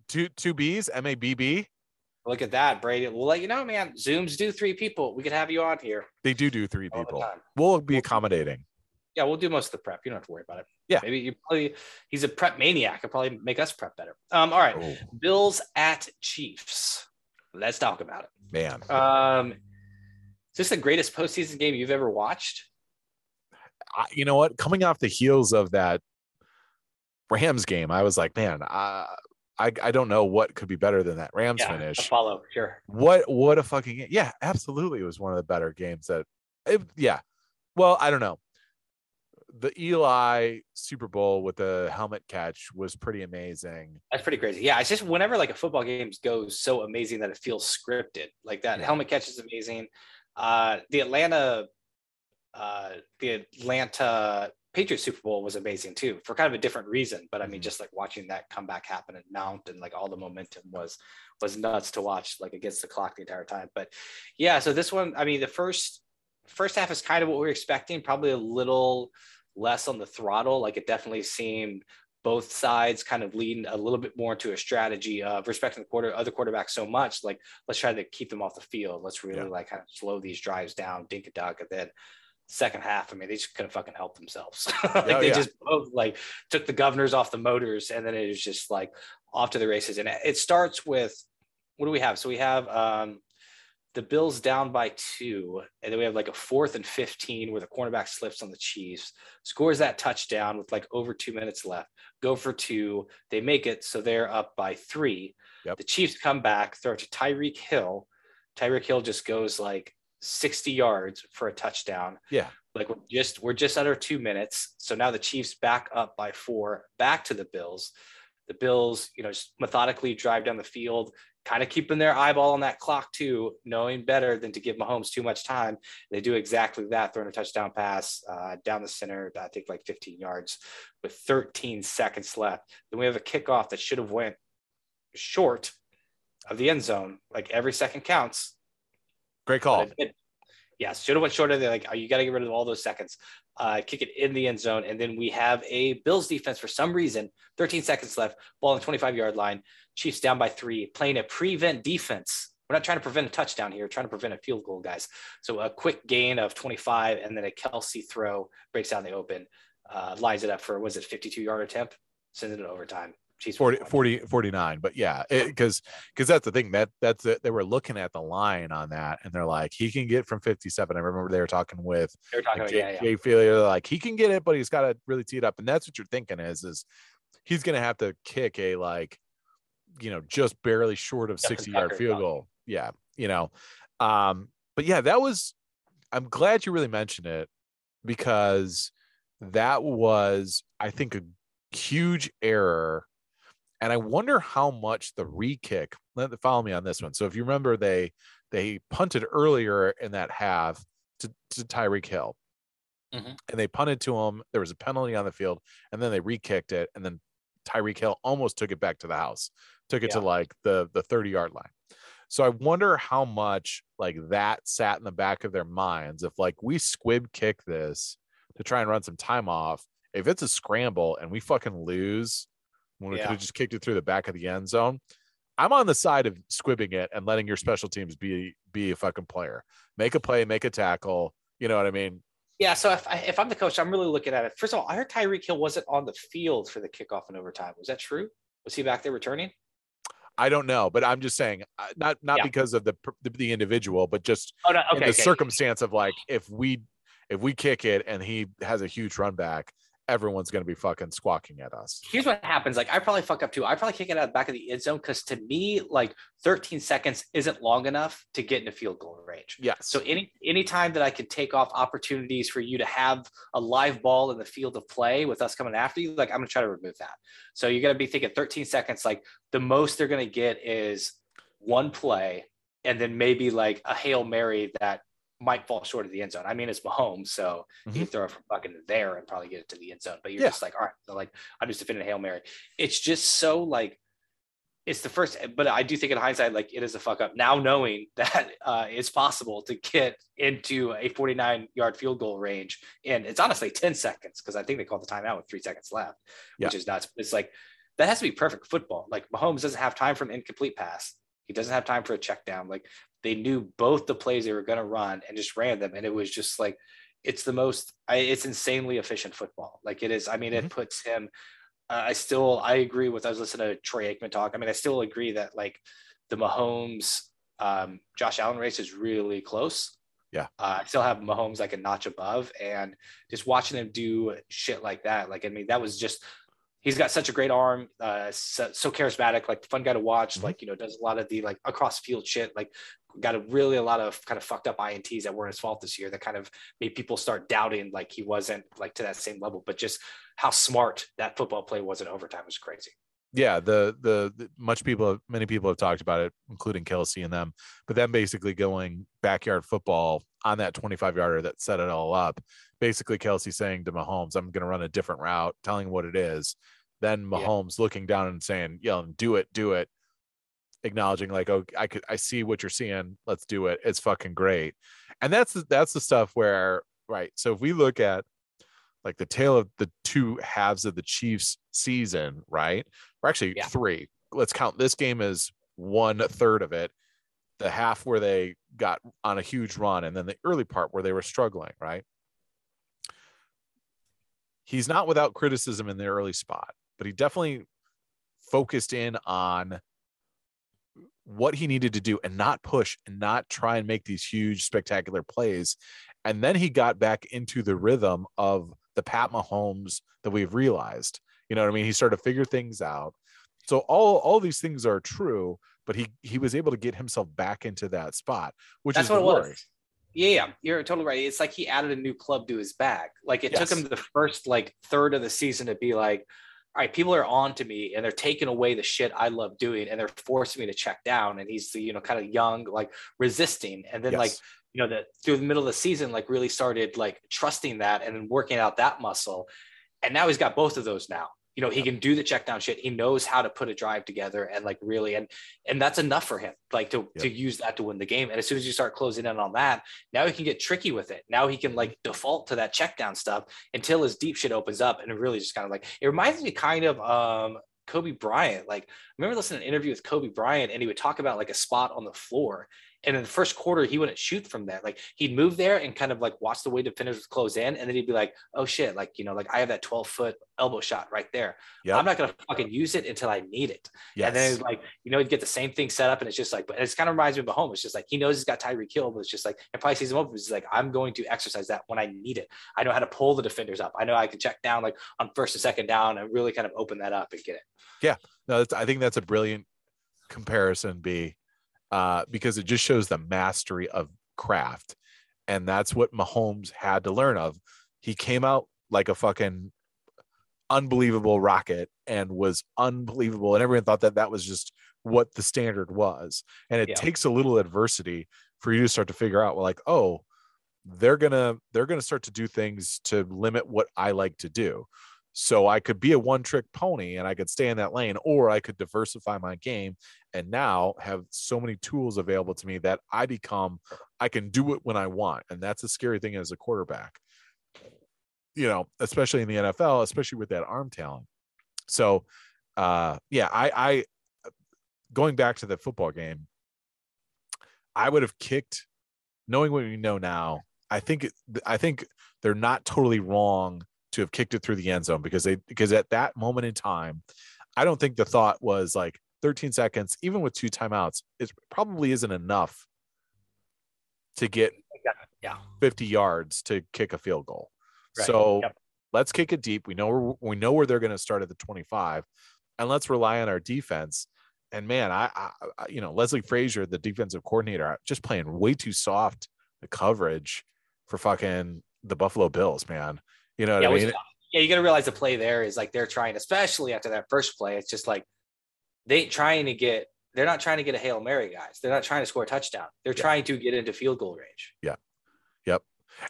two two B's. M A B B. Look at that, Brady. We'll let you know, man. Zooms do three people. We could have you on here They do do three all people. We'll be accommodating. Yeah, we'll do most of the prep. You don't have to worry about it. Yeah. Maybe you probably he's a prep maniac. He'll probably make us prep better. Um, all right. Oh Bills at Chiefs. Let's talk about it. man, Um, is this the greatest postseason game you've ever watched? I, you know what? Coming off the heels of that Rams game, I was like, man, uh, I I don't know what could be better than that Rams Yeah, finish. follow, sure. What what a fucking game. Yeah, absolutely. It was one of the better games that it, yeah. Well, I don't know. The Eli Super Bowl with the helmet catch was pretty amazing. That's pretty crazy. Yeah, it's just whenever like a football game goes so amazing that it feels scripted. Like that Yeah. helmet catch is amazing. Uh, the Atlanta, uh, the Atlanta Patriots Super Bowl was amazing too for kind of a different reason. But I mean, Mhm. just like watching that comeback happen and mount and like all the momentum was was nuts to watch like against the clock the entire time. But yeah, so this one, I mean, the first first half is kind of what we are expecting, probably a little less on the throttle. Like it definitely seemed both sides kind of leading a little bit more to a strategy of respecting the quarter other quarterbacks so much. Like let's try to keep them off the field. Let's really Yeah. like kind of slow these drives down, dink a dunk, and then second half, I mean, they just couldn't fucking help themselves. like Oh, they yeah. just both like took the governors off the motors, and then it was just like off to the races. And it starts with what do we have? So we have um the Bills down by two, and then we have like a fourth and 15 where the cornerback slips on the Chiefs, scores that touchdown with like over two minutes left, go for two. They make it, so they're up by three. Yep. The Chiefs come back, throw it to Tyreek Hill Tyreek Hill just goes like 60 yards for a touchdown. Yeah. Like we're just we're just under two minutes. So now the Chiefs back up by four, back to the Bills. The Bills, you know, just methodically drive down the field, kind of keeping their eyeball on that clock too, knowing better than to give Mahomes too much time. They do exactly that, throwing a touchdown pass uh, down the center, I think like 15 yards, with 13 seconds left. Then we have a kickoff that should have went short of the end zone. Like every second counts. Great call. Yeah, should have went shorter. They're like, oh, you got to get rid of all those seconds. Uh, kick it in the end zone, and then we have a Bills defense for some reason. 13 seconds left, ball on the 25 yard line. Chiefs down by three, playing a prevent defense. We're not trying to prevent a touchdown here, trying to prevent a field goal, guys. So a quick gain of 25, and then a Kelce throw breaks down the open, uh, lines it up for was it 52 yard attempt, sends it to overtime. Chiefs 40, 40 49 but yeah because because that's the thing that that's it they were looking at the line on that and they're like he can get from 57 i remember they were talking with They were talking like about, yeah, yeah. Jay Feely, like he can get it but he's got to really tee it up and that's what you're thinking is is he's gonna have to kick a like you know just barely short of Justin 60 yard field goal yeah you know um but yeah that was i'm glad you really mentioned it because that was i think a huge error and I wonder how much the re-kick. Let follow me on this one. So if you remember, they they punted earlier in that half to, to Tyreek Hill, Mhm. and they punted to him. There was a penalty on the field, and then they re-kicked it, and then Tyreek Hill almost took it back to the house, took it to like the the thirty yard line. So I wonder how much like that sat in the back of their minds. If like we squib kick this to try and run some time off, if it's a scramble and we fucking lose when we Yeah. could have just kicked it through the back of the end zone. I'm on the side of squibbing it and letting your special teams be be a fucking player. Make a play, make a tackle. You know what I mean? Yeah, so if, I, if I'm the coach, I'm really looking at it. First of all, I heard Tyreek Hill wasn't on the field for the kickoff in overtime. Was that true? Was he back there returning? I don't know, but I'm just saying, uh, not not Yeah. because of the the, the individual, but just Oh no, in okay. the okay. circumstance of like if we if we kick it and he has a huge run back, everyone's going to be fucking squawking at us. Here's what happens. Like I probably fuck up too. I probably kick it out of the back of the end zone because to me, like 13 seconds isn't long enough to get into field goal range. Yeah. So any any time that I can take off opportunities for you to have a live ball in the field of play with us coming after you, like I'm gonna try to remove that. So you're gonna be thinking 13 seconds. Like the most they're gonna get is one play, and then maybe like a hail mary that might fall short of the end zone. I mean, it's Mahomes, so he can throw it from fucking there and probably get it to the end zone. But you're Yeah. just like, all right, so like I'm just defending hail mary. It's just so like it's the first, but I do think in hindsight, like it is a fuck up. Now knowing that uh, it's possible to get into a 49 yard field goal range, and it's honestly 10 seconds because I think they called the timeout with three seconds left, which is nuts. It's like that has to be perfect football. Like Mahomes doesn't have time for an incomplete pass. He doesn't have time for a check down. Like they knew both the plays they were going to run and just ran them, and it was just like it's the most. I, it's insanely efficient football. Like it is. I mean, it puts him uh, I still I agree with I was listening to Troy Aikman talk. I mean, I still agree that like the Mahomes um, Josh Allen race is really close. Yeah. Uh, I still have Mahomes like a notch above, and just watching him do shit like that, like I mean, that was just he's got such a great arm, uh, so, so charismatic, like fun guy to watch. Mhm. Like you know, does a lot of the like across field shit. Like got a really a lot of kind of fucked up ints that weren't his fault this year. That kind of made people start doubting like he wasn't like to that same level. But just how smart that football play was in overtime was crazy. yeah the, the the much people many people have talked about it including Kelce and them but then basically going backyard football on that 25 yarder that set it all up basically Kelce saying to mahomes i'm going to run a different route telling him what it is then Yeah. mahomes looking down and saying yelling do it do it acknowledging like oh i could i see what you're seeing let's do it it's fucking great and that's the- that's the stuff where right so if we look at like the tail of the two halves of the chiefs season right or actually Yeah. three. Let's count this game as one third of it. The half where they got on a huge run, and then the early part where they were struggling, right? He's not without criticism in the early spot, but he definitely focused in on what he needed to do and not push and not try and make these huge spectacular plays. And then he got back into the rhythm of the Pat Mahomes that we've realized. You know what I mean? He started to figure things out. So all all these things are true, but he he was able to get himself back into that spot, which That's is what it was. Yeah, yeah, you're totally right. It's like he added a new club to his bag. Like it took him the first like third of the season to be like, all right, people are on to me and they're taking away the shit I love doing and they're forcing me to check down. And he's you know kind of young, like resisting, and then like you know that through the middle of the season, like really started like trusting that and then working out that muscle. And now he's got both of those now. You know, he can do the check down shit. He knows how to put a drive together and like really and and that's enough for him, like to, to use that to win the game. And as soon as you start closing in on that, now he can get tricky with it. Now he can like default to that check down stuff until his deep shit opens up and it really just kind of like it reminds me kind of um Kobe Bryant. Like I remember listening to an interview with Kobe Bryant and he would talk about like a spot on the floor. And in the first quarter, he wouldn't shoot from there. Like he'd move there and kind of like watch the way defenders close in. And then he'd be like, oh shit, like, you know, like I have that 12 foot elbow shot right there. Yep. I'm not going to fucking use it until I need it. Yes. And then it's like, you know, he'd get the same thing set up and it's just like, but it's kind of reminds me of Mahomes. It's just like, he knows he's got Tyreek Hill, but it's just like, and probably sees him open. It's like, I'm going to exercise that when I need it. I know how to pull the defenders up. I know I can check down like on first and second down and really kind of open that up and get it. Yeah, no, that's, I think that's a brilliant comparison, B, uh, because it just shows the mastery of craft. And that's what Mahomes had to learn of. He came out like a fucking unbelievable rocket and was unbelievable. And everyone thought that that was just what the standard was. And it Yeah. takes a little adversity for you to start to figure out, well, like, oh, they're gonna they're gonna start to do things to limit what I like to do. So I could be a one trick pony and I could stay in that lane, or I could diversify my game and now have so many tools available to me that I become, I can do it when I want. And that's a scary thing as a quarterback, you know, especially in the NFL, especially with that arm talent. So, uh, yeah, I, I, going back to the football game, I would have kicked, knowing what we know now. I think, I think they're not totally wrong to have kicked it through the end zone because they because at that moment in time, I don't think the thought was like 13 seconds, even with two timeouts, it probably isn't enough to get Yeah. 50 yards to kick a field goal. Right. So Yep. let's kick it deep. We know we know where they're going to start at the 25, and let's rely on our defense. And man, I, I I- you know Leslie Frazier, the defensive coordinator, just playing way too soft the coverage for fucking the Buffalo Bills, man. You know what yeah, I which- mean? yeah, you got to realize the play there is like they're trying, especially after that first play. It's just like they trying to get. They're not trying to get a hail mary, guys. They're not trying to score a touchdown. They're Yeah. trying to get into field goal range. Yeah. Yep.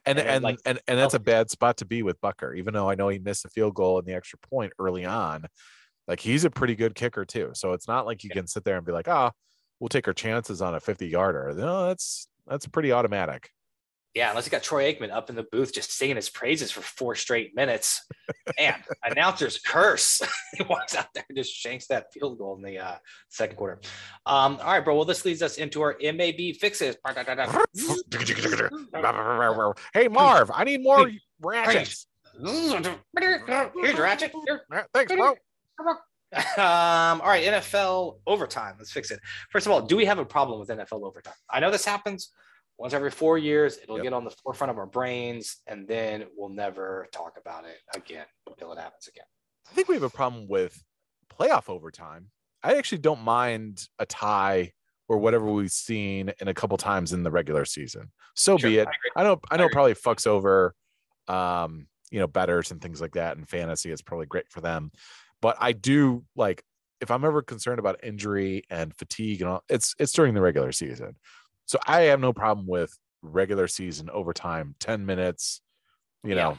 And And, and like, and, and that's a oh. bad spot to be with Butker, even though I know he missed a field goal and the extra point early on. Like he's a pretty good kicker too. So it's not like you Yeah. can sit there and be like, ah, we'll take our chances on a 50 yarder. No, that's that's pretty automatic. Yeah, unless you got Troy Aikman up in the booth just singing his praises for four straight minutes. Man, announcer's curse. he walks out there and just shanks that field goal in the uh, second quarter. Um, all right, bro. Well, this leads us into our MAB fixes. hey Marv, I need more ratchets. Here's Ratchet. Here. Thanks, bro. Um, all right, NFL overtime. Let's fix it. First of all, do we have a problem with NFL overtime? I know this happens once every four years. It'll Yep. get on the forefront of our brains, and then we'll never talk about it again until it happens again. I think we have a problem with playoff overtime. I actually don't mind a tie or whatever we've seen in a couple times in the regular season. So Sure, be it. I. I know I know it probably fucks over um, you know, betters and things like that and fantasy. It's probably great for them. But I do like if I'm ever concerned about injury and fatigue and all, it's it's during the regular season. So I have no problem with regular season overtime, 10 minutes, you Yeah. know.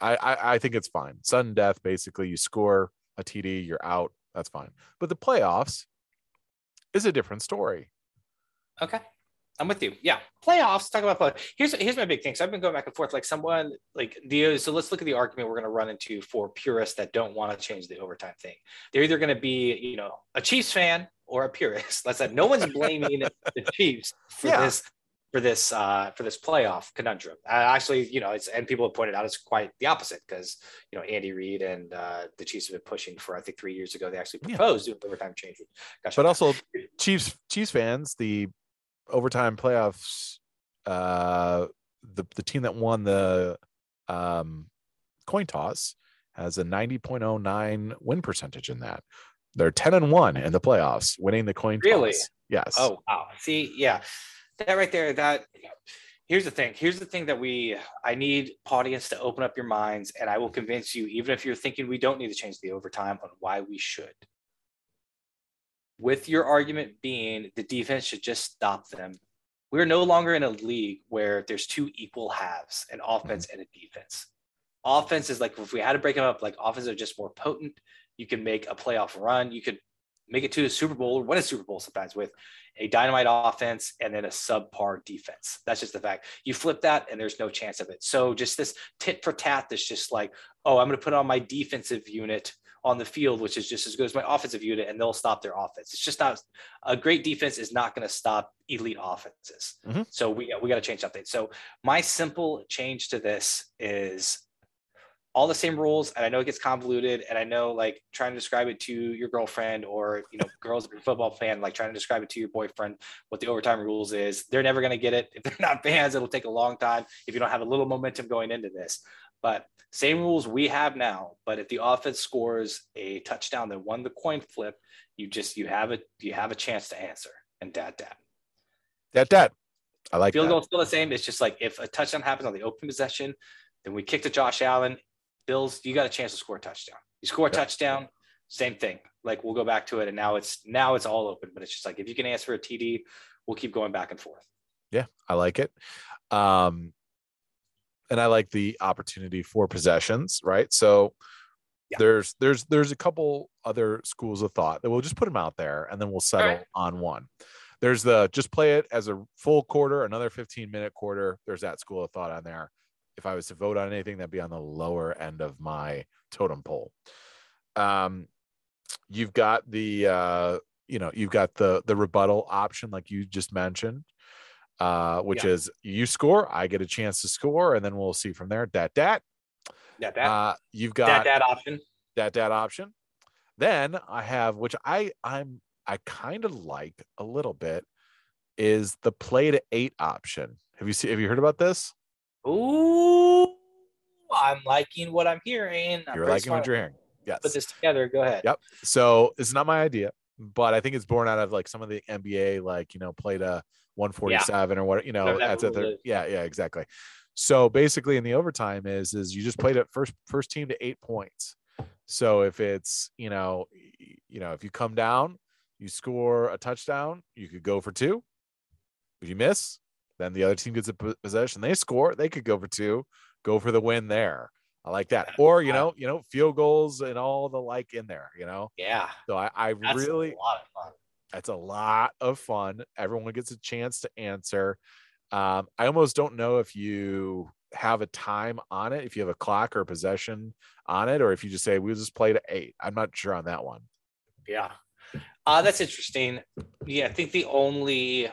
I, I I think it's fine. Sudden death, basically, you score a TD, you're out. That's fine. But the playoffs is a different story. Okay. I'm with you. Yeah. Playoffs. Talk about play. Here's here's my big thing. So I've been going back and forth. Like someone like the so let's look at the argument we're going to run into for purists that don't want to change the overtime thing. They're either going to be, you know, a Chiefs fan or a purist. Let's say no one's blaming the Chiefs for Yeah. this for this uh for this playoff conundrum. Uh, actually, you know, it's and people have pointed out it's quite the opposite because you know Andy Reid and uh the Chiefs have been pushing for I think three years ago they actually Yeah. proposed doing overtime change. Gosh, But also Chiefs Chiefs fans, the overtime playoffs, uh the the team that won the um coin toss has a 90.09 win percentage in that. They're 10 and 1 in the playoffs, winning the coin Really? toss. Yes. Oh wow. See, yeah. That right there, that here's the thing. Here's the thing that we I need audience to open up your minds, and I will convince you, even if you're thinking we don't need to change the overtime, on why we should. With your argument being the defense should just stop them. We're no longer in a league where there's two equal halves, an offense and a defense. Offense is like if we had to break them up, like offense are just more potent. You can make a playoff run. You could make it to a Super Bowl or win a Super Bowl sometimes with a dynamite offense and then a subpar defense. That's just the fact. You flip that and there's no chance of it. So just this tit for tat that's just like, oh, I'm going to put on my defensive unit on the field, which is just as good as my offensive unit, and they'll stop their offense. It's just not a great defense is not going to stop elite offenses. Mhm. So we we got to change something. So my simple change to this is all the same rules and i know it gets convoluted and i know like trying to describe it to your girlfriend or you know girls football fan like trying to describe it to your boyfriend what the overtime rules is they're never going to get it if they're not fans it'll take a long time if you don't have a little momentum going into this but same rules we have now but if the offense scores a touchdown that won the coin flip you just you have a you have a chance to answer and dad dad That that. I like field that. goal still the same it's just like if a touchdown happens on the open possession then we kick to josh allen bills you got a chance to score a touchdown you score a Yeah. touchdown same thing like we'll go back to it and now it's now it's all open but it's just like if you can answer a td we'll keep going back and forth Yeah, I like it. Um, and I like the opportunity for possessions, right? So Yeah. there's there's there's a couple other schools of thought that we'll just put them out there and then we'll settle right. on one. There's the just play it as a full quarter, another 15 minute quarter. There's that school of thought on there. If I was to vote on anything, that'd be on the lower end of my totem pole. Um, you've got the uh, you know, you've got the the rebuttal option, like you just mentioned uh, which Yeah. is you score, I get a chance to score, and then we'll see from there. Dat dat. yeah that Uh, you've got that option that dat option. Then I have, which I I'm I kind of like a little bit, is the play to eight option. Have you seen? Have you heard about this? Ooh, i'm liking what i'm hearing I'm You're liking what you're hearing. Yes. put this together go ahead Yep. So it's not my idea, but I think it's born out of like some of the NBA, like you know, play to 147 or what you know. That's at rule yeah, yeah, exactly. So basically, in the overtime is is you just played it first first team to eight points. So if it's you know you know if you come down, you score a touchdown, you could go for two. If you miss, then the other team gets a po- possession. They score, they could go for two, go for the win there. I like that. Or you know, you know, field goals and all the like in there. You know, yeah so I, I that's really that's a lot of fun. Everyone gets a chance to answer. Um, I almost don't know if you have a time on it, if you have a clock or a possession on it, or if you just say we'll just play to eight. I'm not sure on that one. Yeah. Uh, that's interesting. Yeah, I think the only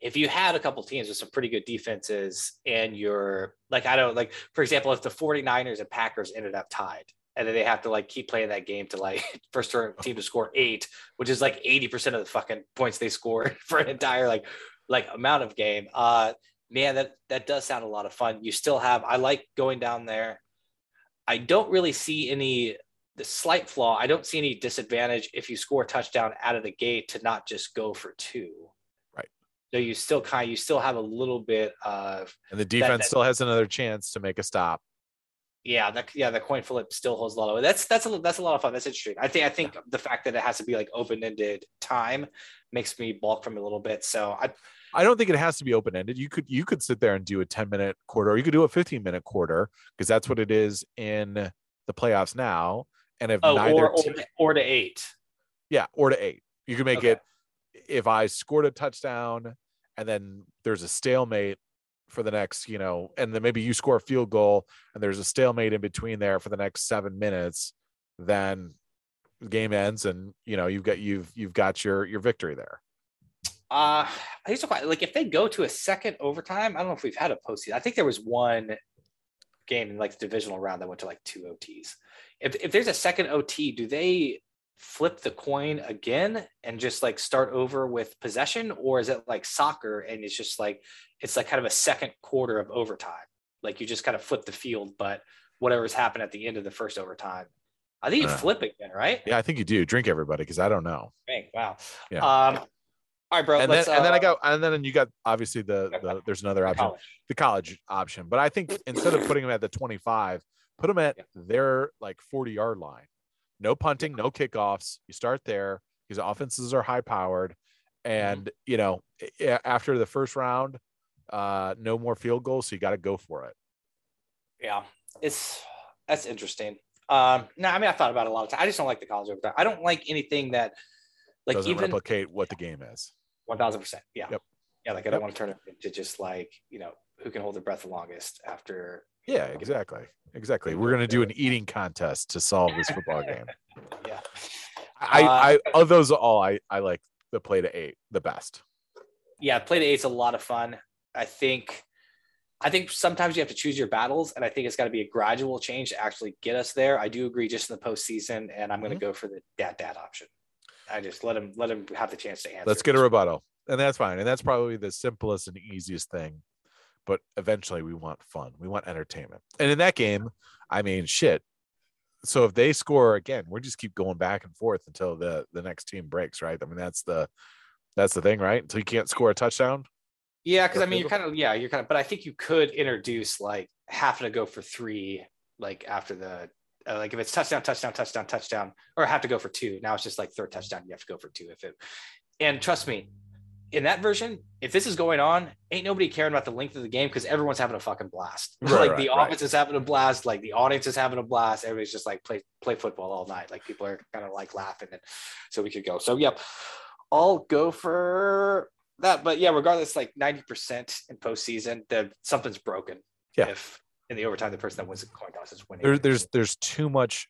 if you had a couple teams with some pretty good defenses and you're like, I don't like, for example, if the 49ers and Packers ended up tied and then they have to like keep playing that game to like first team to score eight, which is like 80% of the fucking points they score for an entire like like amount of game. Uh man, that that does sound a lot of fun. You still have I like going down there. I don't really see any the slight flaw. I don't see any disadvantage if you score a touchdown out of the gate to not just go for two. Right. So you still kind of, you still have a little bit of And the defense that- still has another chance to make a stop. Yeah, that yeah, the coin flip still holds a lot of that's that's a that's a lot of fun. That's interesting. I think I think the fact that it has to be like open ended time makes me balk from it a little bit. So I I don't think it has to be open ended. You could you could sit there and do a 10 minute quarter, or you could do a 15 minute quarter because that's what it is in the playoffs now. And if oh neither or or, team- to- or to eight. Yeah, or to eight. You can make Okay. it if I scored a touchdown and then there's a stalemate for the next, you know, and then maybe you score a field goal and there's a stalemate in between there for the next seven minutes, then the game ends and you know you've got you've you've got your your victory there. Uh, I used to like if they go to a second overtime. I don't know if we've had a postseason. I think there was one game in like the divisional round that went to like two OTs. If if there's a second OT, do they flip the coin again and just like start over with possession, or is it like soccer and it's just like it's like kind of a second quarter of overtime? Like you just kind of flip the field, but whatever's happened at the end of the first overtime. I think you Uh, flip again, right? Yeah, I think you do. Drink everybody because I don't know. Dang, wow. Yeah. Um, All right, bro. and then let's, and then I uh, go and then you got obviously the, the there's another option college. the college option. But I think instead of putting them at the 25, put them at Yeah. their like 40 yard line. No punting, no kickoffs. You start there because offenses are high powered. Mm-hmm. And, you know, after the first round, uh, no more field goals. So you got to go for it. Yeah, it's that's interesting. Um, no, I mean I thought about it a lot of time. I just don't like the college overtime. I don't like anything that like Doesn't even replicate what the game is. one thousand percent. Yeah. Yep. Yeah, like I don't Yep. want to turn it into just like, you know, who can hold their breath the longest after Yeah, exactly. Exactly. We're going to do an eating contest to solve this football game. yeah. I, Uh, I, of those all, I, I like the play to eight the best. Yeah, play to eight's a lot of fun. I think I think sometimes you have to choose your battles, and I think it's got to be a gradual change to actually get us there. I do agree just in the postseason, and I'm going Mm-hmm. to go for the dad dad option. I just let him let him have the chance to answer. Let's get a rebuttal. And that's fine. And that's probably the simplest and easiest thing. But eventually we want fun. We want entertainment. And in that game, I mean, shit. So if they score again, we just keep going back and forth until the the next team breaks, right? I mean, that's the that's the thing, right? Until you can't score a touchdown. Yeah, because I mean, you're kind of yeah, you're kind of, but I think you could introduce like having to go for three, like after the uh, like if it's touchdown, touchdown, touchdown, touchdown, or have to go for two. Now it's just like third touchdown, you have to go for two if it. And trust me, in that version, if this is going on, ain't nobody caring about the length of the game because everyone's having a fucking blast. Right, like right, the right. offense is having a blast, like the audience is having a blast. Everybody's just like play play football all night. Like people are kind of like laughing, and so we could go. So yep, I'll go for that. But yeah, regardless, like ninety percent in postseason, that something's broken. Yeah. If in the overtime, the person that wins the coin toss is winning. There, there's there's too much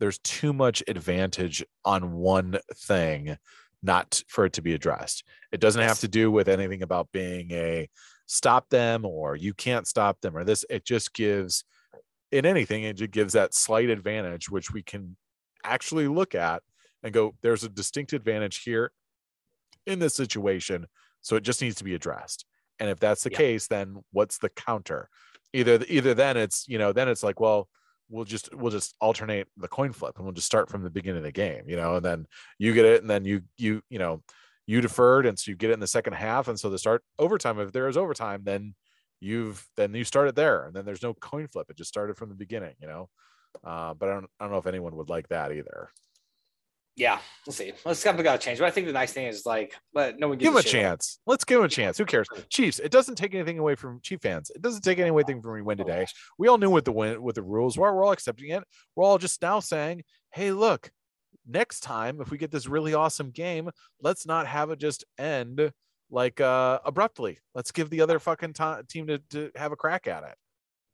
there's too much advantage on one thing not for it to be addressed. It doesn't have to do with anything about being a stop them or you can't stop them or this. It just gives in anything, it just gives that slight advantage, which we can actually look at and go, there's a distinct advantage here in this situation. So it just needs to be addressed. And if that's the Yeah. case, then what's the counter? Either either then it's you know then it's like well we'll just we'll just alternate the coin flip and we'll just start from the beginning of the game you know and then you get it and then you you you know you deferred and so you get it in the second half and so the start overtime if there is overtime then you've then you start it there and then there's no coin flip it just started from the beginning you know uh, but I don't, I don't know if anyone would like that either yeah, we'll see. Let's got to change. But I think the nice thing is like, but no one give him a shit. chance let's give him a chance who cares chiefs it doesn't take anything away from chief fans it doesn't take anything from we win today we all knew what the win what the rules were we're all accepting it we're all just now saying hey look next time if we get this really awesome game let's not have it just end like uh abruptly let's give the other fucking team to, to have a crack at it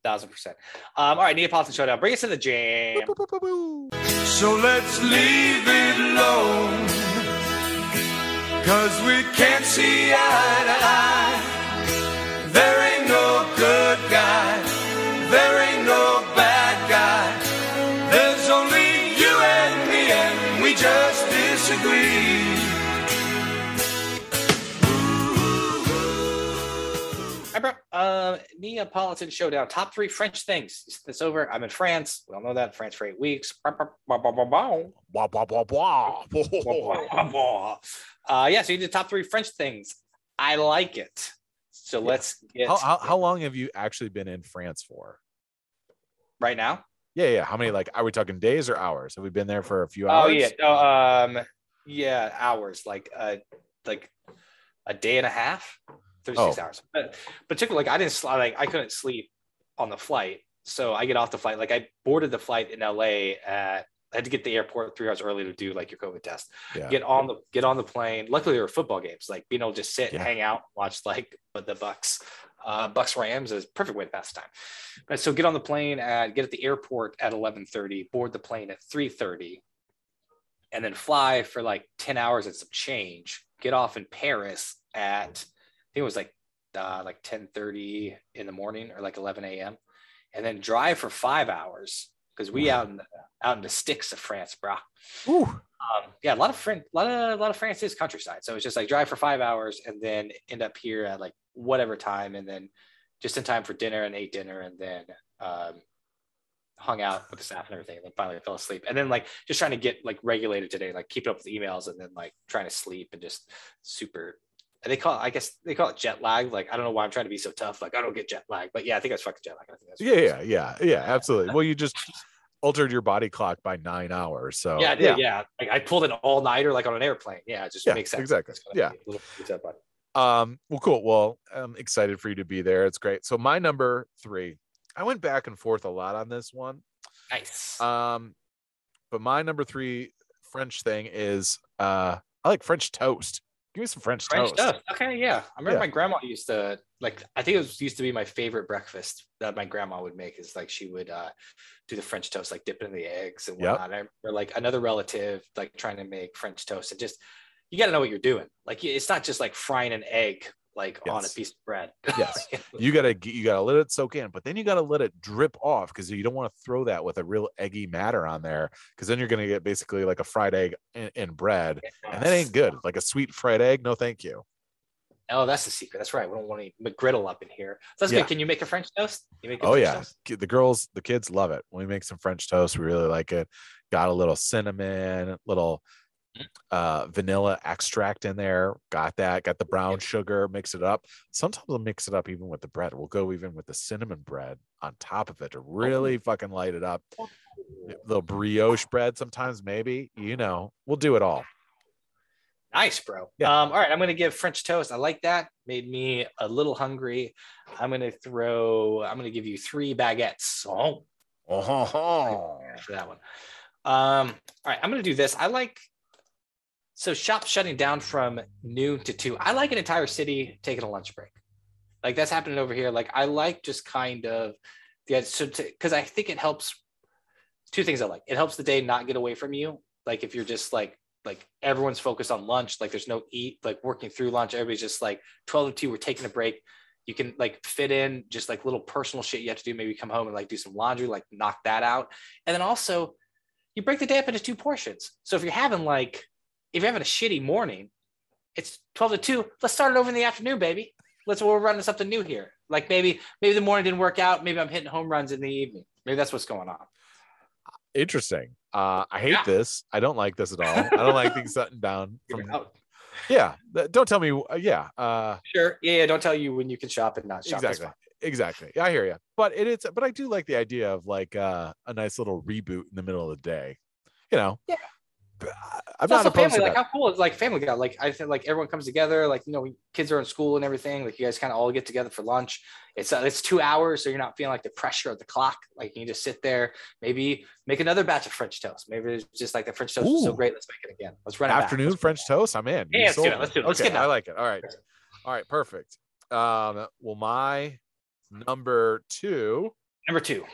Thousand percent. Um, all right, Neapolitan showdown. Bring us to the jam. Boop, boop, boop. So let's leave it alone. Cause we can't see eye to eye. Neapolitan showdown. Top three French things. It's over. I'm in France. We all know that. France for eight weeks. Uh, yeah, so you did top three French things. I like it. So let's get how, how, how long have you actually been in france for right now. yeah yeah how many like are we talking days or hours have we been there for a few hours? Oh yeah, no, um, yeah, hours like uh, like a day and a half, thirty six Oh. hours. But particularly, like I didn't like I couldn't sleep on the flight, so I get off the flight. Like I boarded the flight in LA at. I had to get the airport three hours early to do like your COVID test. yeah Get on the get on the plane. Luckily, there were football games. Like being able to just sit and Yeah. hang out, watch like the Bucs, uh, Bucs Rams is a perfect way to pass the time. But so get on the plane at get at the airport at eleven thirty. Board the plane at three thirty and then fly for like 10 hours and some change get off in paris at it was like uh, like 10 30 in the morning or like 11 a.m and then drive for five hours because we out in the out in the sticks of france bro Ooh. um, yeah a lot of fran- a lot of a lot of france is countryside so it's just like drive for five hours and then end up here at like whatever time and then just in time for dinner and ate dinner and then um hung out with the staff and everything, and then finally fell asleep. And then like just trying to get like regulated today, like keeping up with emails, and then like trying to sleep and just super. They call it, I guess they call it jet lag. Like I don't know why I'm trying to be so tough. Like I don't get jet lag, but yeah, I think I was fucking jet lag. I think that's Yeah, yeah, yeah, yeah, absolutely. Well, you just altered your body clock by nine hours. So Yeah, I did. Yeah, Like, I pulled an all nighter like on an airplane. Yeah, it just Yeah, makes sense. exactly. Yeah. be a little reset button. Um, well, cool. Well, I'm excited for you to be there. It's great. So my number three, I went back and forth a lot on this one. Nice. Um, but my number three French thing is uh I like French toast. Give me some French, French toast. toast. Okay, yeah. I remember Yeah. my grandma used to like. I think it was used to be my favorite breakfast that my grandma would make. Is like she would uh, do the French toast, like dip it in the eggs and Yep. whatnot. I remember like another relative like trying to make French toast and just you got to know what you're doing. Like it's not just like frying an egg like on a piece of bread. Yes. You gotta you gotta let it soak in, but then you gotta let it drip off because you don't want to throw that with a real eggy matter on there because then you're gonna get basically like a fried egg in, in bread, and that ain't good. Like a sweet fried egg, no thank you. Oh, that's the secret. That's right. We don't want any McGriddle up in here. So that's Yeah. good. Can you make a French toast? You make a Oh French yeah, toast? The girls, the kids love it. When we make some French toast, we really like it. Got a little cinnamon, little. Uh, vanilla extract in there. Got that. Got the brown sugar. Mix it up. Sometimes we'll mix it up even with the bread. We'll go even with the cinnamon bread on top of it to really fucking light it up. The brioche bread sometimes, maybe. You know, we'll do it all. Nice, bro. Yeah. Um, all right, I'm gonna give French toast. I like that. Made me a little hungry. I'm gonna throw. I'm gonna give you three baguettes. Oh, Oh, for that one. Um, all right, I'm gonna do this. I like. So shops shutting down from noon to two. I like an entire city taking a lunch break. Like that's happening over here. Like I like just kind of yeah. So because I think it helps. Two things I like. It helps the day not get away from you. Like if you're just like like everyone's focused on lunch. Like there's no eat. Like working through lunch. Everybody's just like twelve to two. We're taking a break. You can like fit in just like little personal shit you have to do. Maybe come home and like do some laundry. Like knock that out. And then also you break the day up into two portions. So if you're having like if you're having a shitty morning, it's 12 to 2. Let's start it over in the afternoon, baby. Let's we're running something new here. Like maybe maybe the morning didn't work out. Maybe I'm hitting home runs in the evening. Maybe that's what's going on. interesting. Uh, I hate Yeah. this. I don't like this at all. I don't like things shutting down. From, yeah, don't tell me. uh, yeah, uh, Sure. Yeah, yeah. Don't tell you when you can shop and not shop. Exactly, exactly. Yeah, I hear you. But it is. But I do like the idea of like uh, a nice little reboot in the middle of the day. You know. Yeah. I'm It's not also family. to Like how cool is like family guy? Like I think like everyone comes together. Like you know, kids are in school and everything. Like you guys kind of all get together for lunch. It's uh, it's two hours, so you're not feeling like the pressure of the clock. Like you can just sit there, maybe make another batch of French toast. Maybe it's just like the French toast is so great. Let's make it again. Let's run. Afternoon Let's- French toast. I'm in. Yeah, let's do it. Let's do it. Let's okay, get it I like it. All right. All right. Perfect. Um. Well, my number two. Number two.